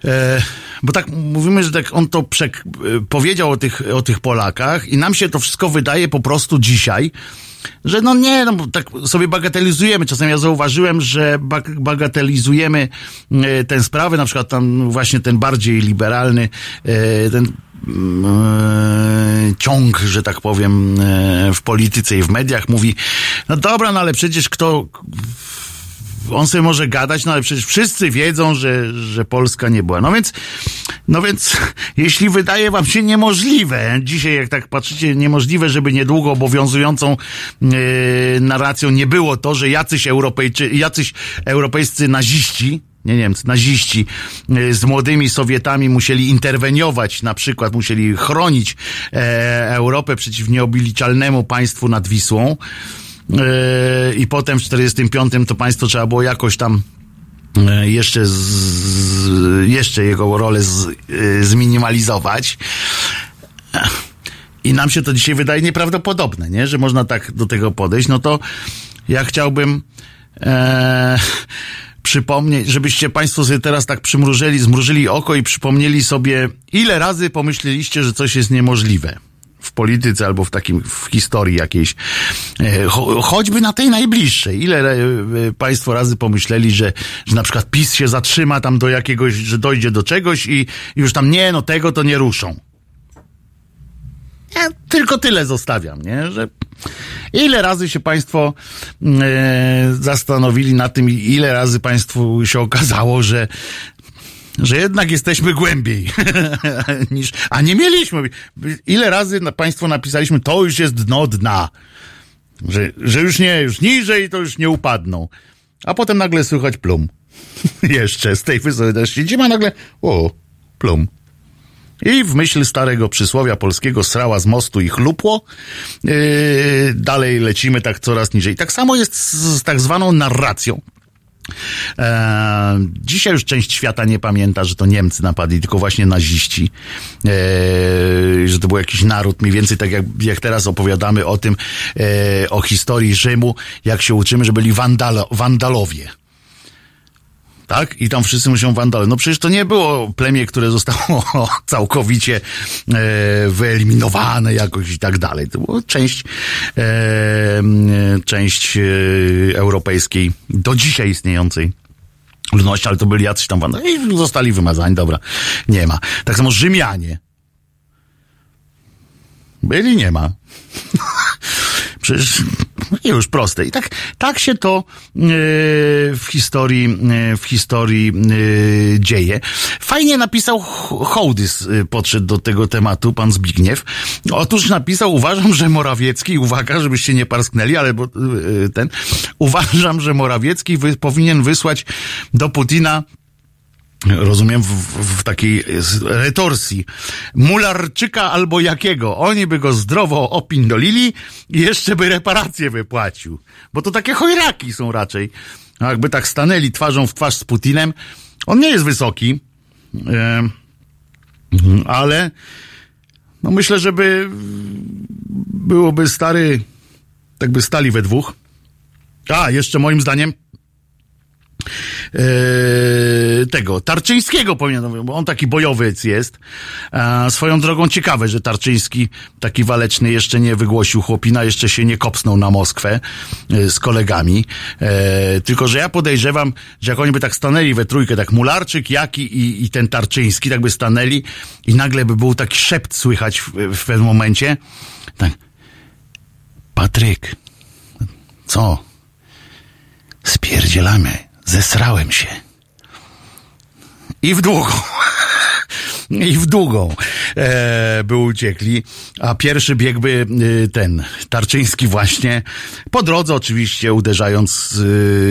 E, bo tak mówimy, że tak on to przek- e, powiedział o tych, o tych Polakach i nam się to wszystko wydaje po prostu dzisiaj, że no nie, no tak sobie bagatelizujemy. Czasem ja zauważyłem, że bag- bagatelizujemy e, tę sprawę, na przykład tam właśnie ten bardziej liberalny, e, ten mm, e, ciąg, że tak powiem, w polityce i w mediach mówi, no dobra, no ale przecież kto, on sobie może gadać, no ale przecież wszyscy wiedzą, że, że Polska nie była. No więc, no więc, jeśli wydaje wam się niemożliwe, dzisiaj jak tak patrzycie, niemożliwe, żeby niedługo obowiązującą yy, narracją nie było to, że jacyś Europejczy, jacyś europejscy naziści, nie Niemcy, naziści yy, z młodymi Sowietami musieli interweniować, na przykład musieli chronić e, Europę przeciw nieobliczalnemu państwu nad Wisłą. Yy, i potem w 45 to państwo trzeba było jakoś tam yy, jeszcze, z, jeszcze jego rolę z, yy, zminimalizować. I nam się to dzisiaj wydaje nieprawdopodobne, nie? że można tak do tego podejść. No to ja chciałbym e, przypomnieć, żebyście Państwo sobie teraz tak przymrużyli, zmrużyli oko i przypomnieli sobie, ile razy pomyśleliście, że coś jest niemożliwe w polityce albo w takim, w historii jakiejś, e, cho, choćby na tej najbliższej. Ile e, e, państwo razy pomyśleli, że, że na przykład PiS się zatrzyma tam do jakiegoś, że dojdzie do czegoś i, już tam nie, no tego to nie ruszą. Ja tylko tyle zostawiam, nie? Że ile razy się Państwo e, zastanowili na tym, ile razy Państwu się okazało, że że jednak jesteśmy głębiej niż, a nie mieliśmy. Ile razy na Państwo napisaliśmy, to już jest dno dna. Że, że już nie, już niżej to już nie upadną. A potem nagle słychać plum. Jeszcze z tej wysokości. Idziemy a nagle, o, plum. I w myśl starego przysłowia polskiego srała z mostu i chlupło, yy, dalej lecimy tak coraz niżej. Tak samo jest z, z tak zwaną narracją. E, dzisiaj już część świata nie pamięta, że to Niemcy napadli, tylko właśnie naziści. E, że to był jakiś naród, mniej więcej tak jak, jak teraz opowiadamy o tym, e, o historii Rzymu, jak się uczymy, że byli wandalo, wandalowie tak? I tam wszyscy muszą wandale. No przecież to nie było plemię, które zostało całkowicie e, wyeliminowane jakoś i tak dalej. To było część, e, część e, europejskiej, do dzisiaj istniejącej ludności, ale to byli jacyś tam wandale i zostali wymazani, dobra, nie ma. Tak samo Rzymianie. Byli, nie ma. Przecież już proste. I tak, tak się to e, w historii, e, w historii e, dzieje. Fajnie napisał Ho- Hołdys, podszedł do tego tematu, pan Zbigniew. Otóż napisał, uważam, że Morawiecki, uwaga, żebyście nie parsknęli, ale ten, uważam, że Morawiecki wy, powinien wysłać do Putina rozumiem, w, w, takiej retorsji. Mularczyka albo jakiego. Oni by go zdrowo opindolili i jeszcze by reparacje wypłacił. Bo to takie chojraki są raczej. A jakby tak stanęli twarzą w twarz z Putinem, on nie jest wysoki, e, ale no myślę, żeby byłoby stary, tak by stali we dwóch. A, jeszcze moim zdaniem e, tego Tarczyńskiego powinien, bo on taki bojowiec jest. E, swoją drogą ciekawe, że Tarczyński taki waleczny jeszcze nie wygłosił chłopina, jeszcze się nie kopsnął na Moskwę e, z kolegami. E, tylko, że ja podejrzewam, że jak oni by tak stanęli we trójkę, tak Mularczyk, Jaki i, i ten Tarczyński, tak by stanęli i nagle by był taki szept słychać w, w pewnym momencie. Tak. Patryk, co? Spierdzielamy. Zesrałem się. I w długą. I w długą. e, by uciekli, a pierwszy biegłby e, ten, Tarczyński właśnie, po drodze oczywiście uderzając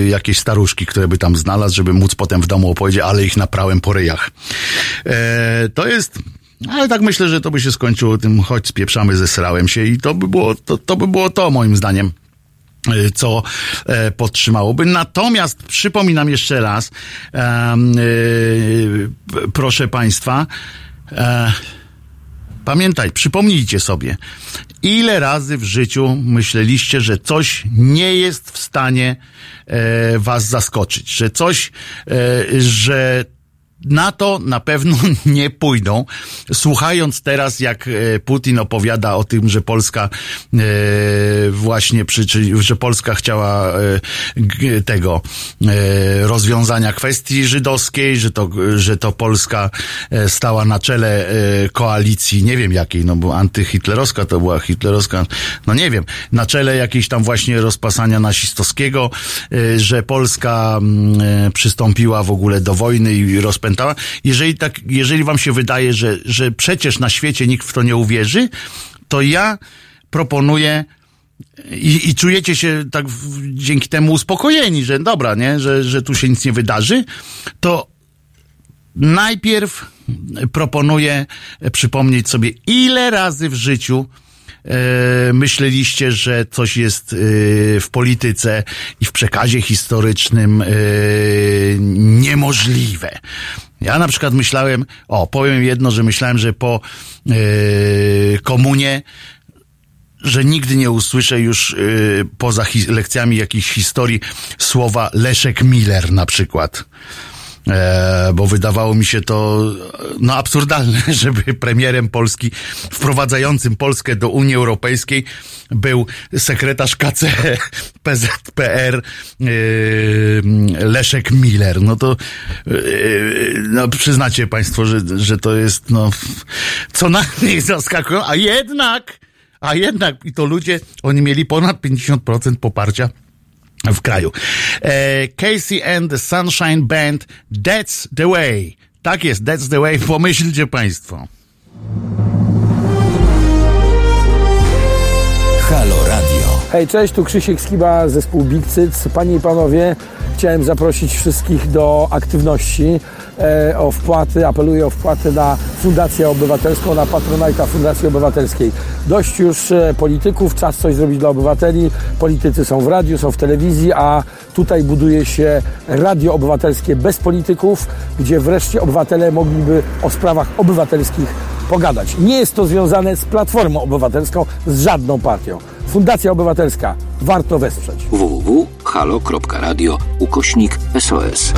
e, jakieś staruszki, które by tam znalazł, żeby móc potem w domu opowiedzieć, ale ich naprawłem po ryjach. E, to jest... Ale tak myślę, że to by się skończyło tym, choć spieprzamy, zesrałem się i to by było to, to, by było to moim zdaniem y, co e, podtrzymałoby. Natomiast przypominam jeszcze raz, y, proszę Państwa, e, pamiętaj, przypomnijcie sobie, ile razy w życiu myśleliście, że coś nie jest w stanie e, Was zaskoczyć, że coś, e, że na to na pewno nie pójdą. Słuchając teraz, jak e, Putin opowiada o tym, że Polska e, właśnie przyczy, że Polska chciała e, tego rozwiązania kwestii żydowskiej, że to, że to Polska stała na czele koalicji, nie wiem jakiej, no bo antyhitlerowska to była hitlerowska, no nie wiem, na czele jakiejś tam właśnie rozpasania nazistowskiego, e, że Polska przystąpiła w ogóle do wojny i rozpętała. Jeżeli tak, jeżeli wam się wydaje, że, że przecież na świecie nikt w to nie uwierzy, to ja proponuję i, i czujecie się tak dzięki temu uspokojeni, że dobra, nie, że, że tu się nic nie wydarzy, to najpierw proponuję przypomnieć sobie, ile razy w życiu myśleliście, że coś jest e, w polityce i w przekazie historycznym e, niemożliwe. Ja na przykład myślałem, o, powiem jedno, że myślałem, że po e, komunie że nigdy nie usłyszę już poza lekcjami jakiejś historii słowa Leszek Miller na przykład. E, bo wydawało mi się to no absurdalne, żeby premierem Polski wprowadzającym Polskę do Unii Europejskiej był sekretarz KC PZPR yy, Leszek Miller. No to yy, no przyznacie Państwo, że, że to jest no co najmniej zaskakujące, a jednak a jednak i to ludzie, oni mieli ponad 50% poparcia w kraju. E, Casey and the Sunshine Band, That's the Way. Tak jest, That's the Way, pomyślcie Państwo. Halo Radio. Hej, cześć, tu Krzysiek Skiba, zespół Big Cyc. Panie i panowie, chciałem zaprosić wszystkich do aktywności, e, o wpłaty, apeluję o wpłaty na Fundację Obywatelską, na Patronajta Fundacji Obywatelskiej. Dość już e, polityków, czas coś zrobić dla obywateli. Politycy są w radiu, są w telewizji, a tutaj buduje się radio obywatelskie bez polityków, gdzie wreszcie obywatele mogliby o sprawach obywatelskich pogadać. Nie jest to związane z Platformą Obywatelską, z żadną partią. Fundacja Obywatelska. Warto wesprzeć. www.halo.radio ukośnik SOS.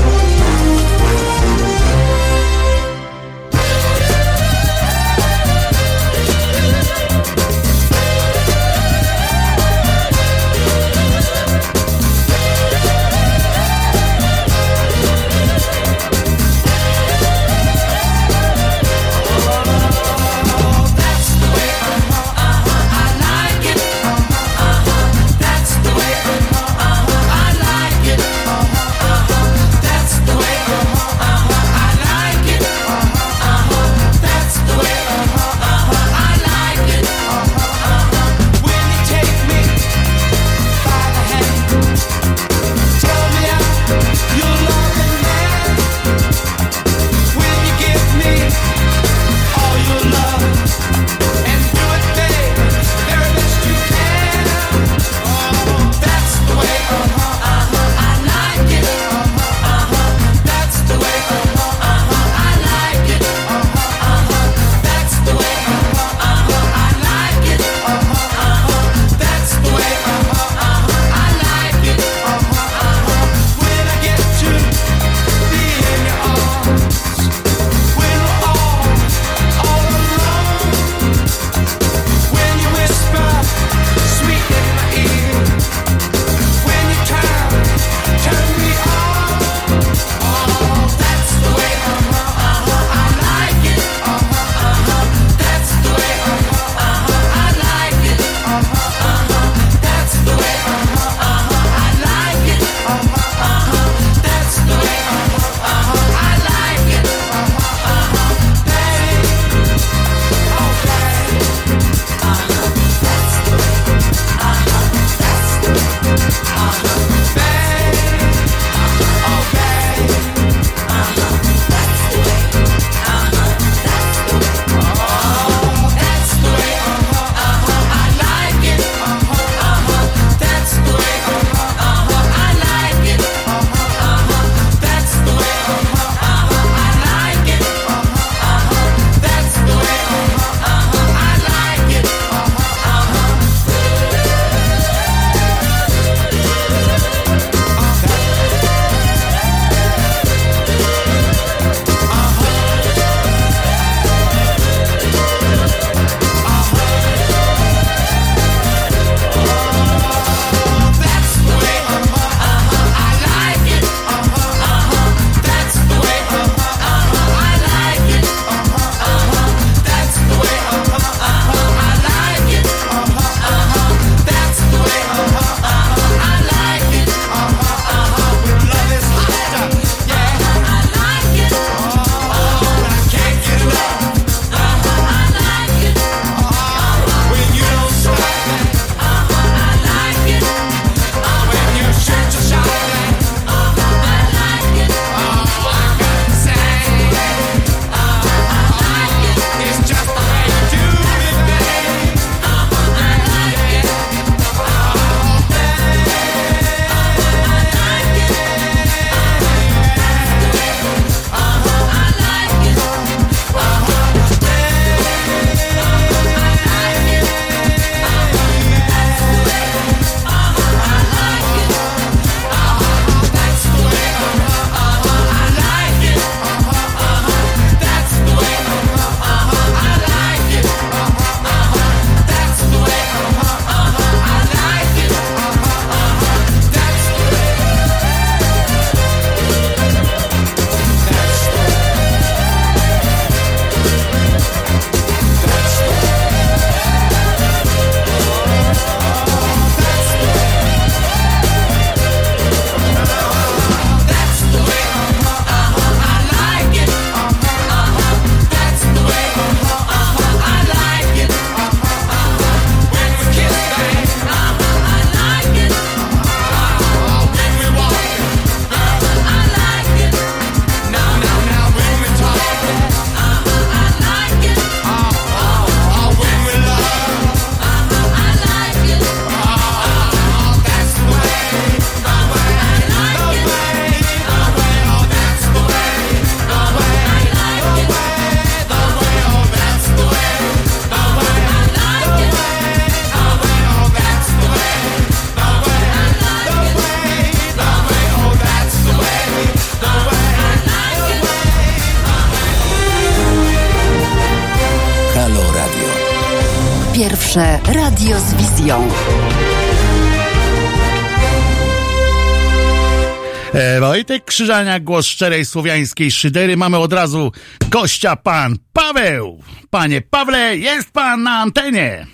Wojtek Krzyżaniak, głos szczerej słowiańskiej szydery. Mamy od razu gościa pan Paweł. Panie Pawle, jest pan na antenie.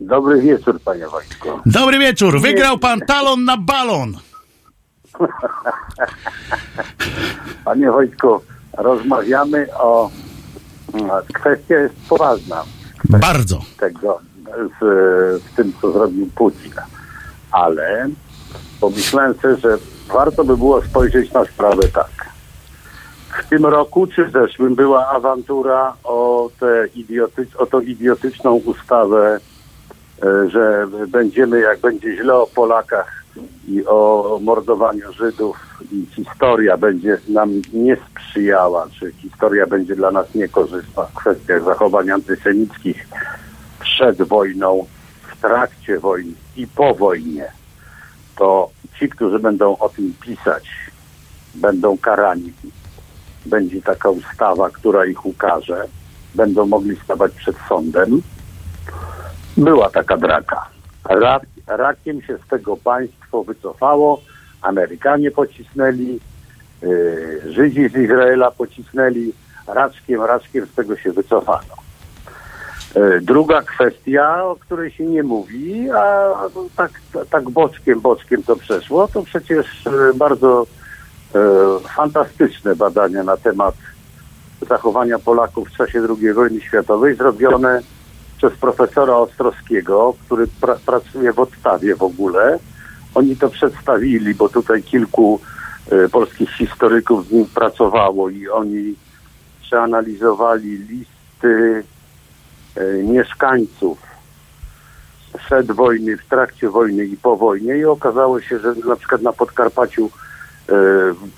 Dobry wieczór, panie Wojtku. Dobry wieczór. Wygrał pan talon na balon. Panie Wojtku, rozmawiamy o... Kwestia jest poważna Bardzo. tego, z, z tym, co zrobił Putin. Ale pomyślałem sobie, że warto by było spojrzeć na sprawę tak. W tym roku czy w zeszłym była awantura o, tę o tą idiotyczną ustawę, e, że będziemy, jak będzie źle o Polakach i o mordowaniu Żydów i historia będzie nam nie sprzyjała, czy historia będzie dla nas niekorzystna w kwestiach zachowań antysemickich przed wojną, w trakcie wojny i po wojnie, to ci, którzy będą o tym pisać, będą karani. Będzie taka ustawa, która ich ukaże. Będą mogli stawać przed sądem. Była taka draka. Rak, rakiem się z tego państwo wycofało. Amerykanie pocisnęli, yy, Żydzi z Izraela pocisnęli. Raczkiem, raczkiem z tego się wycofano. E, Druga kwestia, o której się nie mówi, a tak, tak boczkiem, boczkiem to przeszło, to przecież e, bardzo e, fantastyczne badania na temat zachowania Polaków w czasie II wojny światowej zrobione przez profesora Ostrowskiego, który pra, pracuje w odstawie w ogóle. Oni to przedstawili, bo tutaj kilku e, polskich historyków z nim pracowało i oni przeanalizowali listy mieszkańców przed wojny, w trakcie wojny i po wojnie i okazało się, że na przykład na Podkarpaciu e,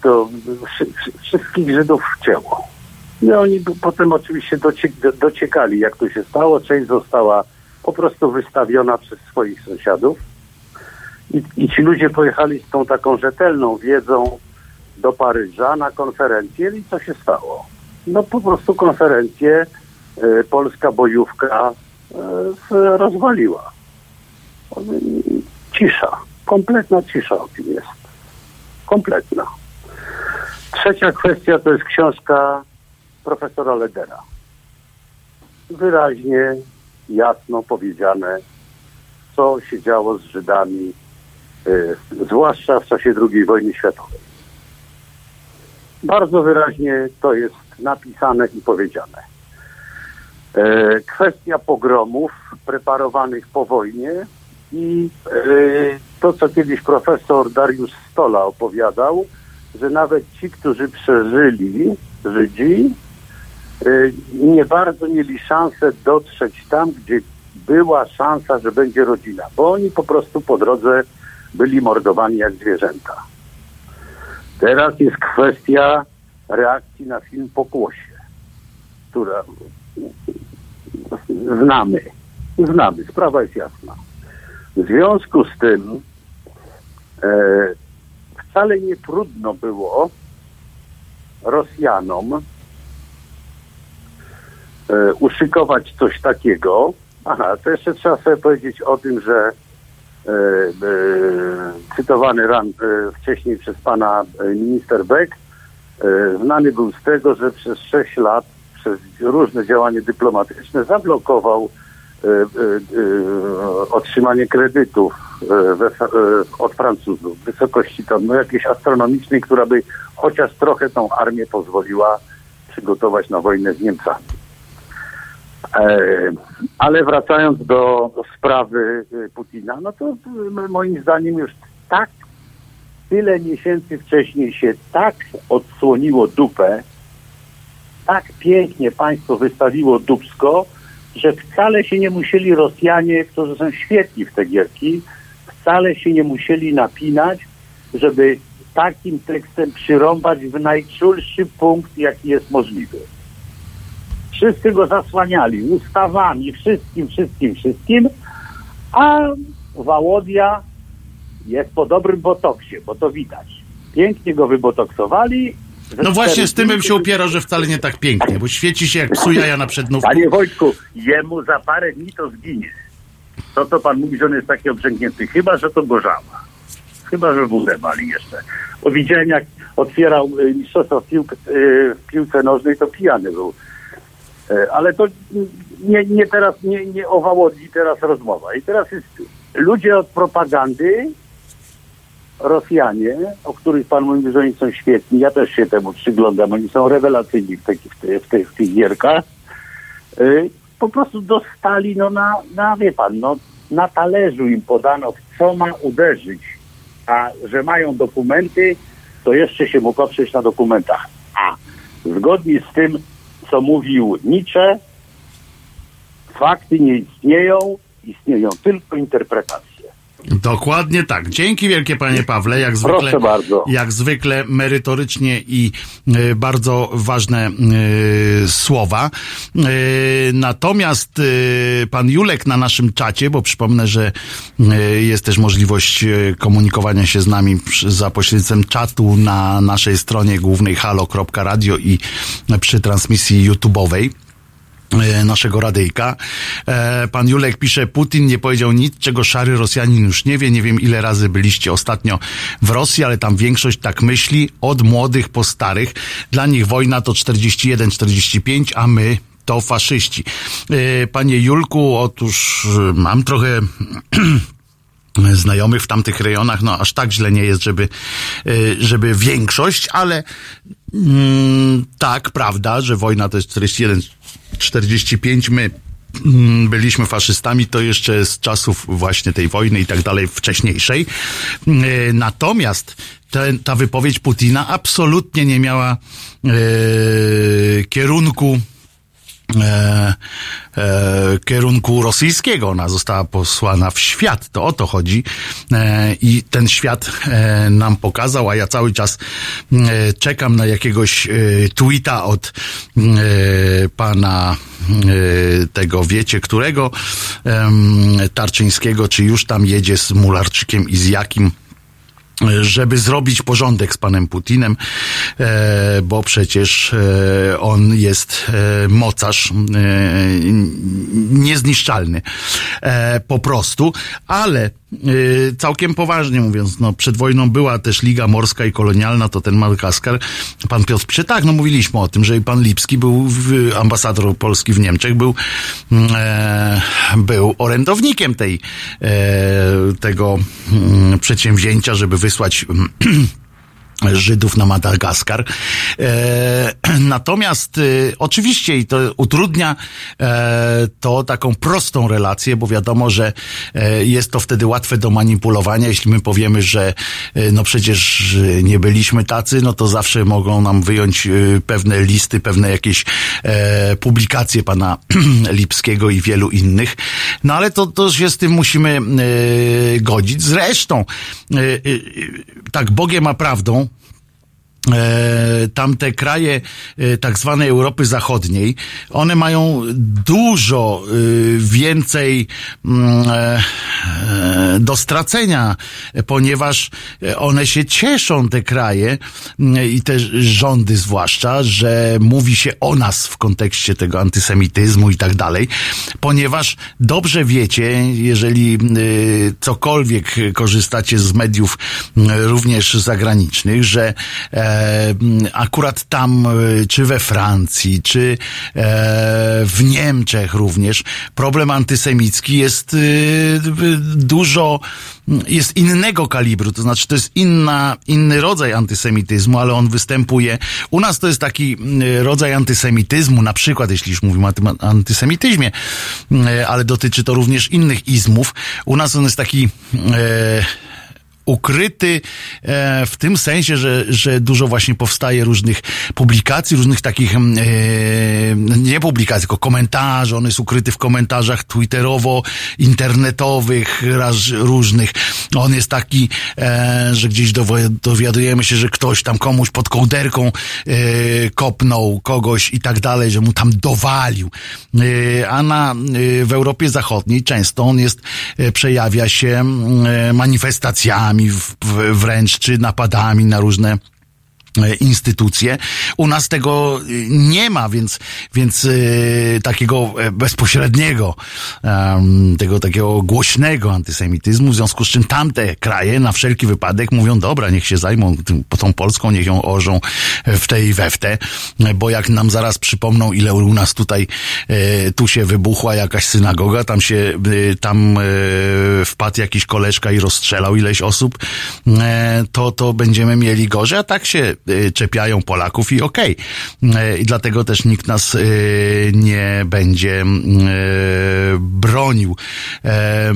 to wszy- wszy- wszystkich Żydów wcięło. I oni potem oczywiście docie, do- dociekali, jak to się stało. Część została po prostu wystawiona przez swoich sąsiadów. I, I ci ludzie pojechali z tą taką rzetelną wiedzą do Paryża na konferencję i co się stało? No po prostu konferencję e, polska bojówka z- rozwaliła. Cisza. Kompletna cisza o tym jest. Kompletna. Trzecia kwestia to jest książka profesora Ledera. Wyraźnie, jasno powiedziane, co się działo z Żydami, y, zwłaszcza w czasie II wojny światowej. Bardzo wyraźnie to jest napisane i powiedziane. E, Kwestia pogromów preparowanych po wojnie i e, to, co kiedyś profesor Dariusz Stola opowiadał, że nawet ci, którzy przeżyli, Żydzi, e, nie bardzo mieli szansę dotrzeć tam, gdzie była szansa, że będzie rodzina, bo oni po prostu po drodze byli mordowani jak zwierzęta. Teraz jest kwestia reakcji na film Pokłosie, która znamy. Znamy, sprawa jest jasna. W związku z tym e, wcale nie trudno było Rosjanom e, uszykować coś takiego. Aha, to jeszcze trzeba sobie powiedzieć o tym, że e, e, cytowany ran, e, wcześniej przez pana minister Beck e, znany był z tego, że przez 6 lat przez różne działania dyplomatyczne zablokował e, e, e, otrzymanie kredytów e, we, e, od Francuzów w wysokości tam no, jakiejś astronomicznej, która by chociaż trochę tą armię pozwoliła przygotować na wojnę z Niemcami. Ale wracając do sprawy Putina, no to moim zdaniem już tak tyle miesięcy wcześniej się tak odsłoniło dupę, tak pięknie państwo wystawiło dupsko, że wcale się nie musieli Rosjanie, którzy są świetni w te gierki, wcale się nie musieli napinać, żeby takim tekstem przyrąbać w najczulszy punkt, jaki jest możliwy. Wszyscy go zasłaniali ustawami, wszystkim, wszystkim, wszystkim, a Wałodia jest po dobrym botoksie, bo to widać. Pięknie go wybotoksowali. No właśnie z tym bym się upierał, że wcale nie tak pięknie, bo świeci się jak psu jaja na przednówku. Panie Wojtku, jemu za parę dni to zginie. to co pan mówi, że on jest taki obrzęknięty. Chyba, że to gorzała. Chyba, że wódę mali jeszcze. Bo widziałem, jak otwierał y, mistrzostwo w, piłk, y, w piłce nożnej, to pijany był. E, Ale to nie, nie teraz, nie, nie o teraz rozmowa. I teraz jest ludzie od propagandy, Rosjanie, o których pan mówi, że oni są świetni, ja też się temu przyglądam, oni są rewelacyjni w, tych- w, w, w tych gierkach, y, po prostu dostali, no na, na, wie pan, no na talerzu im podano, w co ma uderzyć, a że mają dokumenty, to jeszcze się mógł oprzeć na dokumentach. A zgodnie z tym, co mówił Nietzsche, fakty nie istnieją, istnieją tylko interpretacje. Dokładnie tak. Dzięki wielkie panie Pawle, jak Proszę zwykle, bardzo. jak zwykle merytorycznie i e, bardzo ważne e, słowa. E, natomiast pan Julek na naszym czacie, bo przypomnę, że jest też możliwość komunikowania się z nami przy, za pośrednictwem czatu na naszej stronie głównej halo.radio i przy transmisji YouTube'owej naszego radyjka. E, Pan Julek pisze, Putin nie powiedział nic, czego szary Rosjanin już nie wie. Nie wiem, ile razy byliście ostatnio w Rosji, ale tam większość tak myśli, od młodych po starych. Dla nich wojna to 41-45, a my to faszyści. E, Panie Julku, otóż e, mam trochę znajomych w tamtych rejonach, no aż tak źle nie jest, żeby, żeby większość, ale mm, tak, prawda, że wojna to jest 41, 45, my mm, byliśmy faszystami, to jeszcze z czasów właśnie tej wojny i tak dalej wcześniejszej. Y, Natomiast te, ta wypowiedź Putina absolutnie nie miała y, kierunku e, e, kierunku rosyjskiego. Ona została posłana w świat. To o to chodzi. E, I ten świat e, nam pokazał, a ja cały czas e, czekam na jakiegoś e, tweeta od e, pana e, tego wiecie którego em, Tarczyńskiego, czy już tam jedzie z Mularczykiem i z jakim żeby zrobić porządek z panem Putinem, e, bo przecież e, on jest e, mocarz niezniszczalny po prostu, ale całkiem poważnie mówiąc, no przed wojną była też Liga Morska i Kolonialna, to ten Madagaskar, pan Piotr Przy, tak, no mówiliśmy o tym, że i pan Lipski był ambasador Polski w Niemczech, był e, był orędownikiem tej e, tego mm, przedsięwzięcia, żeby wysłać Żydów na Madagaskar. E, natomiast e, oczywiście i to utrudnia e, to taką prostą relację, bo wiadomo, że e, jest to wtedy łatwe do manipulowania. Jeśli my powiemy, że e, no przecież e, nie byliśmy tacy, no to zawsze mogą nam wyjąć e, pewne listy, pewne jakieś e, publikacje pana Lipskiego i wielu innych. No ale to, to się z tym musimy e, godzić. Zresztą, e, e, tak Bogiem a prawdą, e, tamte kraje e, tak zwanej Europy Zachodniej, one mają dużo e, więcej mm, e, e, do stracenia, e, ponieważ e, one się cieszą, te kraje mm, i te rządy zwłaszcza, że mówi się o nas w kontekście tego antysemityzmu i tak dalej, ponieważ dobrze wiecie, jeżeli cokolwiek korzystacie z mediów również zagranicznych, że e, akurat tam, y, czy we Francji, czy e, w Niemczech również, problem antysemicki jest dużo, jest innego kalibru, to znaczy to jest inna, inny rodzaj antysemityzmu, ale on występuje. U nas to jest taki rodzaj antysemityzmu, na przykład, jeśli już mówimy o tym antysemityzmie, ale dotyczy to również innych izmów. U nas on jest taki e, ukryty e, w tym sensie, że, że dużo właśnie powstaje różnych publikacji, różnych takich e, nie publikacji, tylko komentarzy. On jest ukryty w komentarzach twitterowo-internetowych raz, różnych. On jest taki, e, że gdzieś dowi- dowiadujemy się, że ktoś tam komuś pod kołderką kopnął kogoś i tak dalej, że mu tam dowalił. A na, w Europie Zachodniej często on jest, przejawia się e, manifestacjami w, w, wręcz, czy napadami na różne instytucje. U nas tego y, nie ma, więc, więc y, takiego e, bezpośredniego, tego takiego głośnego antysemityzmu, w związku z czym tamte kraje na wszelki wypadek mówią, dobra, niech się zajmą tym, tą Polską, niech ją orzą w tej i we w te, bo jak nam zaraz przypomną, ile u nas tutaj, e, tu się wybuchła jakaś synagoga, tam się, tam e, wpadł jakiś koleżka i rozstrzelał ileś osób, e, to, to będziemy mieli gorzej, a tak się e, czepiają Polaków i okej. E, I dlatego też nikt nas e, nie będzie e, bronił. E, e,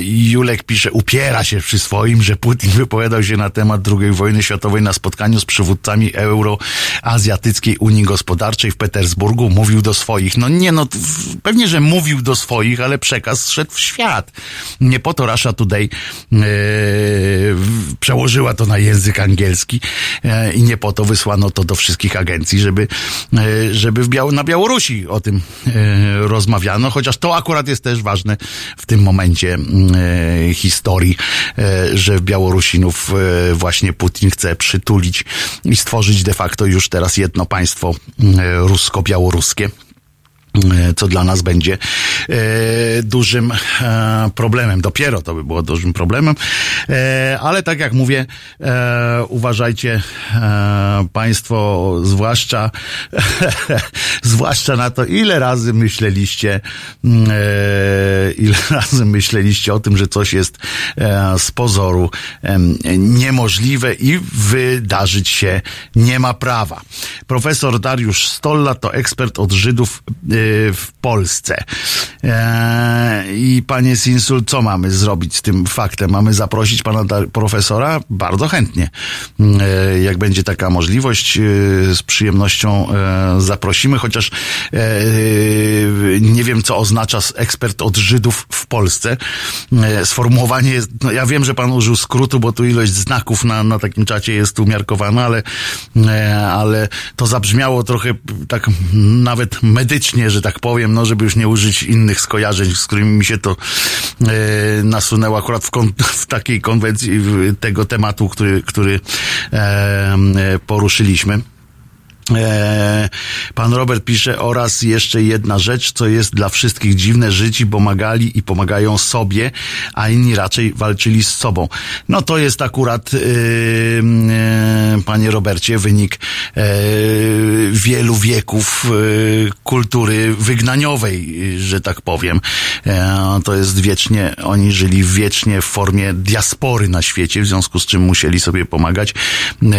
Julek pisze, upiera się przy swoim, że Putin wypowiadał się na temat II wojny światowej na spotkaniu z przywódcami Euroazjatyckiej Unii Gospodarczej w Petersburgu. Mówił do swoich. No nie, no pewnie, że mówił do swoich, ale przekaz szedł w świat. Nie po to Russia Today przełożyła to na język angielski i nie po to wysłano to do wszystkich agencji, żeby, e, żeby w Biał- na Białorusi o tym e, rozmawiano, chociaż to akurat jest też ważne w tym momencie e, historii, że w Białorusinów właśnie Putin chce przytulić i stworzyć de facto już teraz jedno państwo rusko-białoruskie co dla nas będzie e, dużym e, problemem. Dopiero to by było dużym problemem, e, ale tak jak mówię, e, uważajcie e, Państwo, zwłaszcza zwłaszcza na to, ile razy myśleliście, mm, e, ile razy myśleliście o tym, że coś jest e, z pozoru em, niemożliwe i wydarzyć się nie ma prawa. Profesor Dariusz Stolla to ekspert od Żydów e, w Polsce. E, I panie Sinsul, co mamy zrobić z tym faktem? Mamy zaprosić pana profesora? Bardzo chętnie. E, Jak będzie taka możliwość, e, z przyjemnością e, zaprosimy, chociaż e, nie wiem, co oznacza ekspert od Żydów w Polsce. E, Sformułowanie jest, no ja wiem, że pan użył skrótu, bo tu ilość znaków na, na takim czacie jest umiarkowana, ale, e, ale to zabrzmiało trochę tak nawet medycznie, że tak powiem, no żeby już nie użyć innych skojarzeń, z którymi mi się to e, nasunęło akurat w, kon, w takiej konwencji w- tego tematu, który, który e, poruszyliśmy. E, Pan Robert pisze oraz jeszcze jedna rzecz, co jest dla wszystkich dziwne, Żydzi pomagali i pomagają sobie, a inni raczej walczyli z sobą. No to jest akurat, yy, yy, panie Robercie, wynik yy, wielu wieków yy, kultury wygnaniowej, że tak powiem. E, to jest wiecznie, oni żyli wiecznie w formie diaspory na świecie, w związku z czym musieli sobie pomagać. E,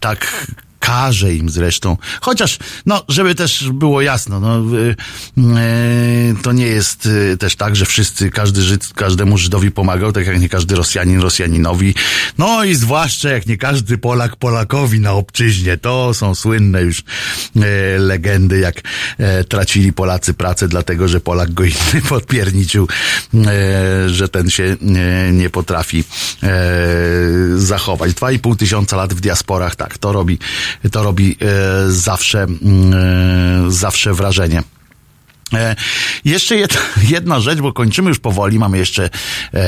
tak każe im zresztą. Chociaż, no, żeby też było jasno, no, y, y, to nie jest y, też tak, że wszyscy, każdy Żyd, każdemu Żydowi pomagał, tak jak nie każdy Rosjanin Rosjaninowi. No i zwłaszcza jak nie każdy Polak Polakowi na obczyźnie. To są słynne już e, legendy, jak e, tracili Polacy pracę, dlatego że Polak go inny podpierniczył, e, że ten się nie, potrafi zachować. Dwa i pół tysiąca lat w diasporach, tak, to robi, to robi e, zawsze, mm, e, zawsze wrażenie. E, jeszcze jedna, jedna rzecz, bo kończymy już powoli, mamy jeszcze e,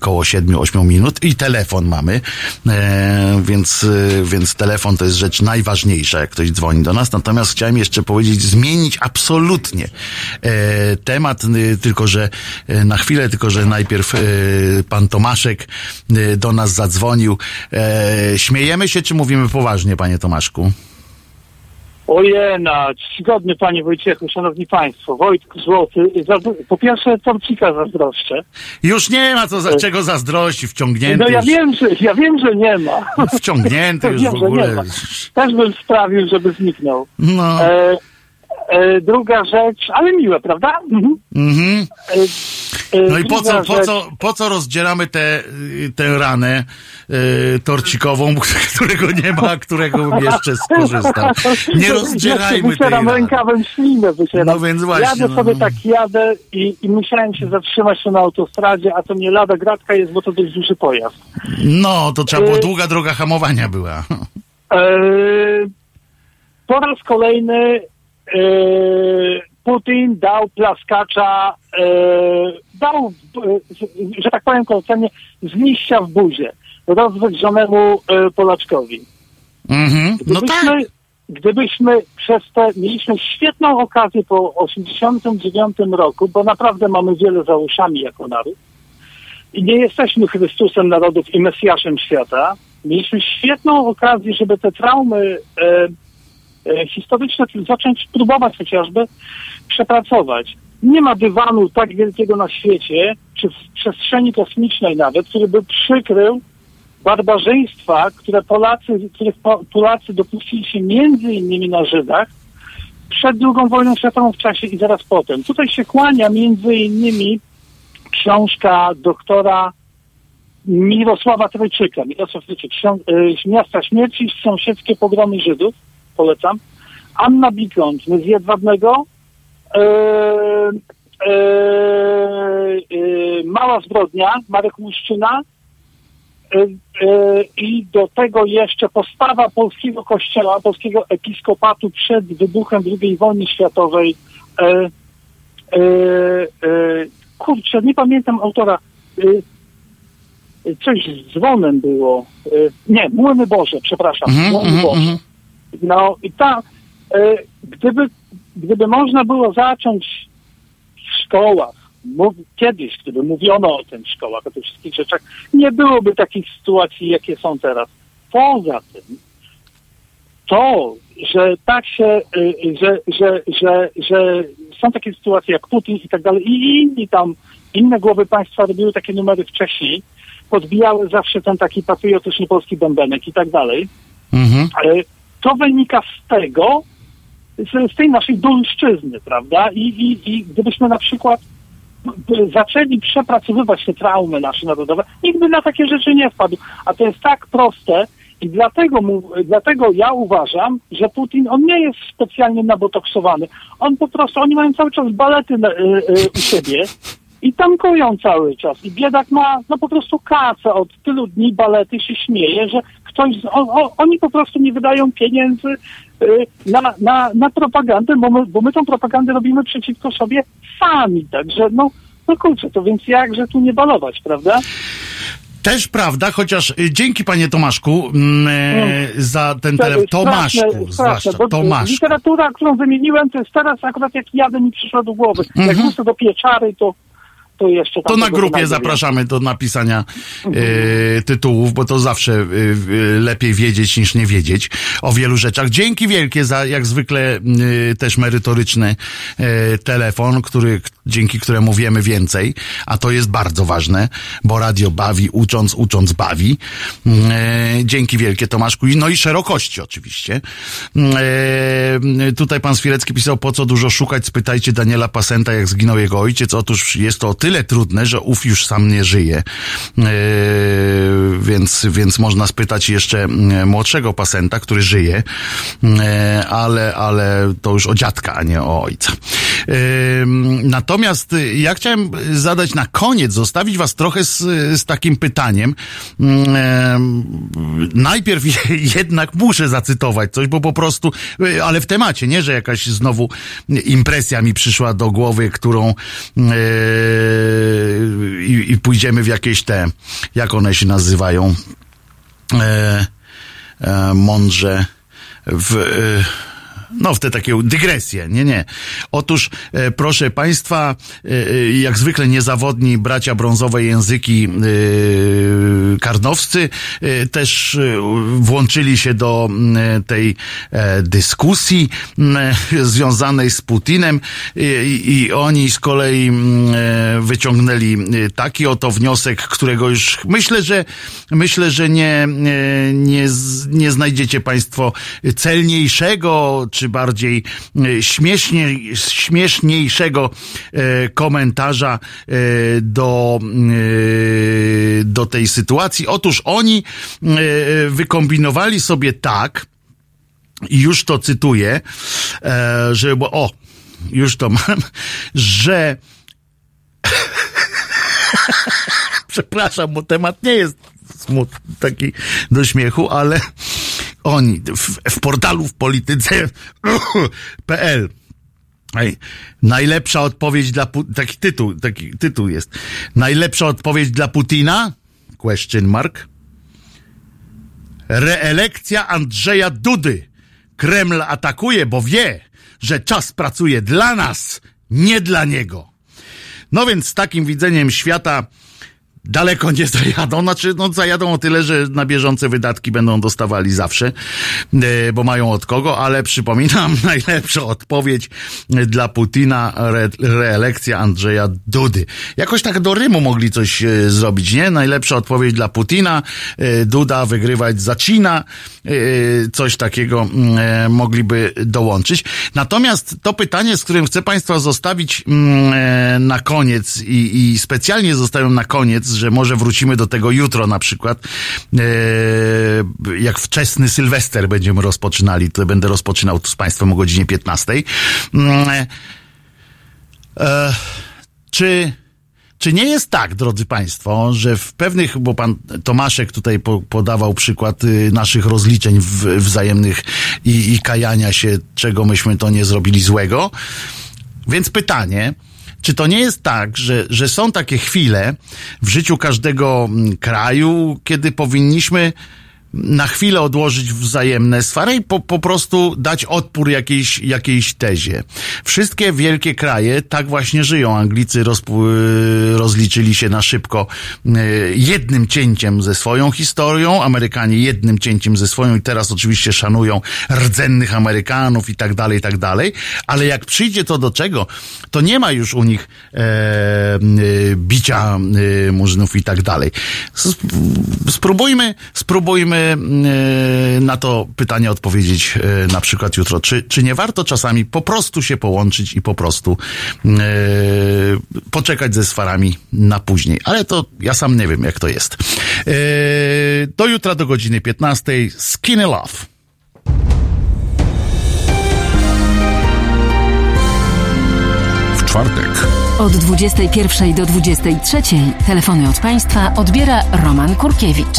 koło 7-8 minut i telefon mamy, e, więc, e, więc telefon to jest rzecz najważniejsza, jak ktoś dzwoni do nas. Natomiast chciałem jeszcze powiedzieć, zmienić absolutnie e, temat, e, tylko że na chwilę, tylko że najpierw pan Tomaszek do nas zadzwonił. Śmiejemy się, czy mówimy poważnie, panie Tomaszku? Ojena, czcigodny panie Wojciechu, szanowni państwo, Wojtku Złoty, po pierwsze torcika zazdroszczę. Już nie ma co za, czego zazdrości, wciągnięty No ja już. wiem, że, ja wiem, że nie ma. Wciągnięty już Wiem, w ogóle. Też bym sprawił, żeby zniknął. No. E, e, druga rzecz, ale miłe, prawda? Mhm. Mhm. E, e, No i po co, po co, po co rozdzieramy tę y, tę ranę y, torcikową, którego nie ma, a którego bym jeszcze skorzystał. Nie Ja rozdzierajmy się tej wycieram rany. rękawem ślinę, wycieram. No więc właśnie, Jadę no. sobie tak jadę i, i musiałem się zatrzymać na autostradzie, a to nie lada gratka jest, bo to dość duży pojazd. No, to trzeba było Y- długa droga hamowania była. Po raz kolejny Putin dał plaskacza, eee, dał, e, że tak powiem kolokwialnie, z liścia w buzie rozwydrzonemu e, Polaczkowi. Mhm. No tak. Gdybyśmy, gdybyśmy przez te, mieliśmy świetną okazję po 89 roku, bo naprawdę mamy wiele za uszami jako naród i nie jesteśmy Chrystusem narodów i Mesjaszem świata. Mieliśmy świetną okazję, żeby te traumy e, e, historyczne zacząć próbować chociażby przepracować. Nie ma dywanu tak wielkiego na świecie, czy w przestrzeni kosmicznej nawet, który by przykrył barbarzyństwa, które Polacy, których Po- Polacy dopuścili się między innymi na Żydach przed II wojną światową w czasie i zaraz potem. Tutaj się kłania między innymi książka doktora Mirosława Trojczyka. Mirosław Trojczyk, y, Miasta Śmierci i sąsiedzkie pogromy Żydów. Polecam. Anna Bikont, z Jedwabnego. E, e, e, Mała zbrodnia, Marek Łuszczyna. I do tego jeszcze postawa polskiego kościoła, polskiego episkopatu przed wybuchem II wojny światowej. Kurczę, nie pamiętam autora. Coś z dzwonem było. Nie, Młyny Boże, przepraszam. Mhm, Młyny mhm, Boże. No i ta, e, gdyby, gdyby można było zacząć w szkołach, mów, kiedyś, gdyby mówiono o tym w szkołach, o tych wszystkich rzeczach, nie byłoby takich sytuacji, jakie są teraz. Poza tym, to, że tak się, y, że, że, że, że są takie sytuacje jak Putin i tak dalej i inni tam, inne głowy państwa robiły takie numery wcześniej, podbijały zawsze ten taki patriotyczny polski bębenek i tak dalej. Mhm. Ale to wynika z tego, z, z tej naszej dolszczyzny, prawda? I, i, I gdybyśmy na przykład zaczęli przepracowywać te traumy nasze narodowe, nikt by na takie rzeczy nie wpadł. A to jest tak proste i dlatego, mu, dlatego ja uważam, że Putin, on nie jest specjalnie nabotoksowany. On po prostu, oni mają cały czas balety na, y, y, u siebie i tankują cały czas. I biedak ma no po prostu kasę od tylu dni balety się śmieje, że ktoś, z- o, o, oni po prostu nie wydają pieniędzy y, na, na, na propagandę, bo my, bo my tą propagandę robimy przeciwko sobie sami. Także no, no kurczę, to więc jakże tu nie balować, prawda? Też prawda, chociaż y, dzięki panie Tomaszku mm, e, za ten telefon. Tomaszku, straszne, zwłaszcza. Tomaszku. Literatura, którą wymieniłem, to jest teraz akurat jak jadę mi przyszła do głowy. Jak Mhm. wrócę do pieczary, to, to jeszcze tam To na grupie zapraszamy do napisania e, tytułów, bo to zawsze e, lepiej wiedzieć niż nie wiedzieć o wielu rzeczach. Dzięki wielkie za jak zwykle też merytoryczny telefon, który, dzięki któremu wiemy więcej, a to jest bardzo ważne, bo radio bawi, ucząc, ucząc bawi. E, dzięki wielkie Tomaszku. No i szerokości oczywiście. E, tutaj pan Swirecki pisał, po co dużo szukać, spytajcie Daniela Pasenta, jak zginął jego ojciec. Otóż jest to o tyle trudne, że ów już sam nie żyje. E, więc, więc można spytać jeszcze mm, młodszego Pasenta, który żyje, e, ale, ale to już o dziadka, a nie o ojca. E, Natomiast y, ja chciałem zadać na koniec, zostawić was trochę z, z takim pytaniem. Mm, Najpierw jednak muszę zacytować coś, bo po prostu, y, ale w temacie, nie, że jakaś znowu impresja mi przyszła do głowy, którą i, i pójdziemy w jakieś te, jak one się nazywają, e, e, mądrze w... no, w te takie dygresje, nie, nie. Otóż, e, proszę Państwa, e, e, jak zwykle niezawodni bracia brązowe języki e, karnowscy e, też e, włączyli się do tej dyskusji związanej z Putinem i, i oni z kolei wyciągnęli taki oto wniosek, którego już myślę, że myślę, że nie, nie, nie znajdziecie Państwo celniejszego, czy bardziej e, śmiesznie, śmieszniejszego e, komentarza e, do, do tej sytuacji. Otóż oni wykombinowali sobie tak, i już to cytuję, że, bo, o, już to mam, że przepraszam, bo temat nie jest taki do śmiechu, ale oni w, w portalu w polityce.pl Ej, najlepsza odpowiedź dla taki tytuł, taki tytuł jest. Najlepsza odpowiedź dla Putina? Question mark. Reelekcja Andrzeja Dudy. Kreml atakuje, bo wie, że czas pracuje dla nas, nie dla niego. No więc z takim widzeniem świata daleko nie zajadą. Znaczy, no zajadą o tyle, że na bieżące wydatki będą dostawali zawsze, e, bo mają od kogo, ale przypominam, najlepsza odpowiedź dla Putina re, reelekcja Andrzeja Dudy. Jakoś tak do Rymu mogli coś e, zrobić, nie? Najlepsza odpowiedź dla Putina, e, Duda wygrywać zacina, e, coś takiego mm, e, mogliby dołączyć. Natomiast to pytanie, z którym chcę Państwa zostawić mm, e, na koniec i, i specjalnie zostawiam na koniec, że może wrócimy do tego jutro na przykład, e, jak wczesny Sylwester będziemy rozpoczynali, to będę rozpoczynał z Państwem o godzinie 15. Mm, e, e, czy czy nie jest tak, drodzy Państwo, że w pewnych, bo pan Tomaszek tutaj po, podawał przykład y, naszych rozliczeń w, wzajemnych i, i kajania się, czego myśmy to nie zrobili złego. Więc pytanie, czy to nie jest tak, że, że są takie chwile w życiu każdego mm, kraju, kiedy powinniśmy na chwilę odłożyć wzajemne swary i po, po prostu dać odpór jakiejś, jakiejś tezie. Wszystkie wielkie kraje tak właśnie żyją. Anglicy rozliczyli się na szybko y, jednym cięciem ze swoją historią, Amerykanie jednym cięciem ze swoją i teraz oczywiście szanują rdzennych Amerykanów i tak dalej, i tak dalej, ale jak przyjdzie to do czego, to nie ma już u nich e, y, bicia y, murzynów i tak dalej. Spróbujmy, spróbujmy e, na to pytanie odpowiedzieć e, na przykład jutro. Czy, czy nie warto czasami po prostu się połączyć i po prostu e, poczekać ze swarami na później? Ale to ja sam nie wiem, jak to jest. Do jutra do godziny 15. Skinny Love. W czwartek Od 21 do 23 telefony od Państwa odbiera Roman Kurkiewicz.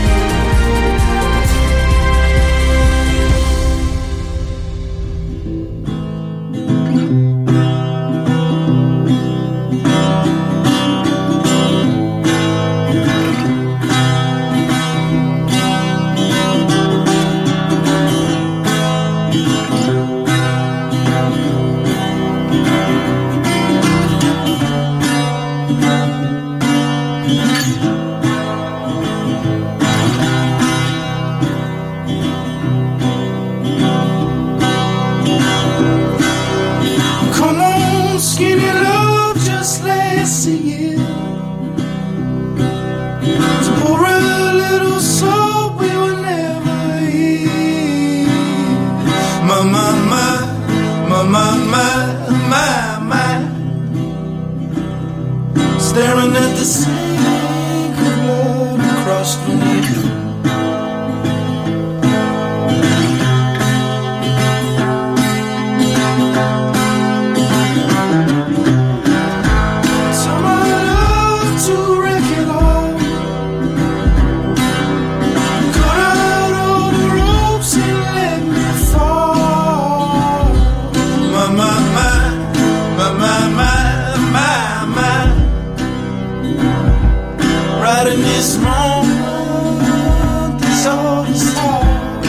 My. Right in this moment, is all the start.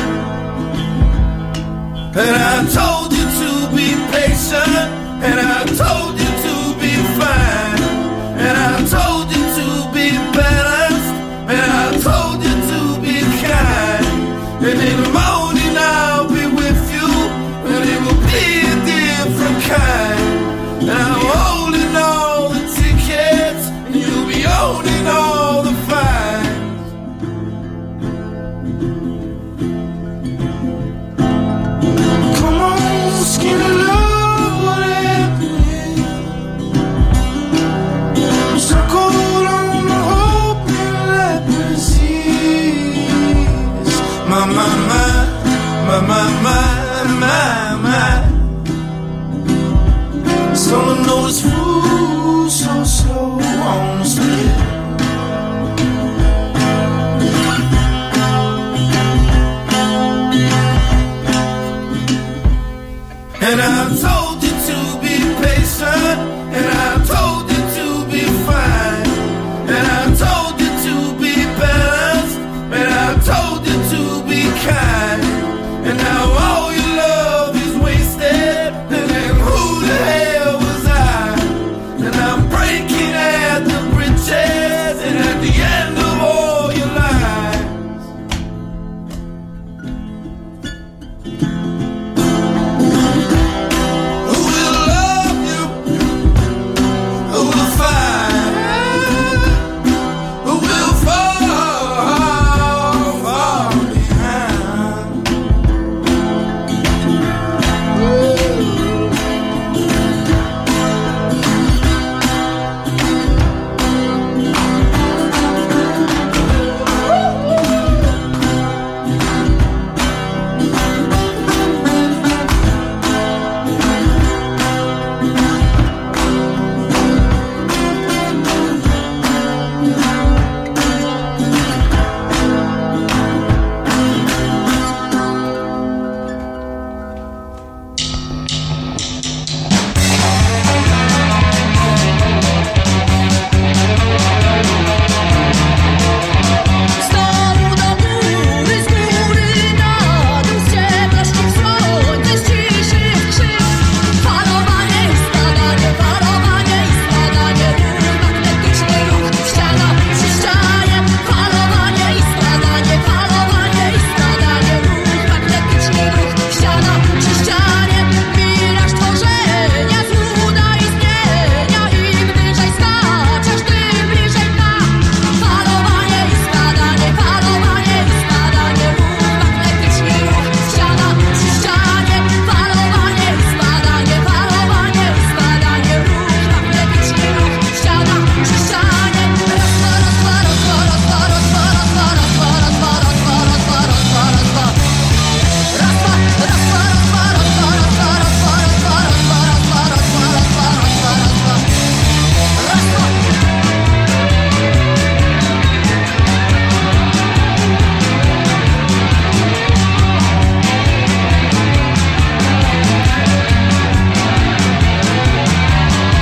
And I told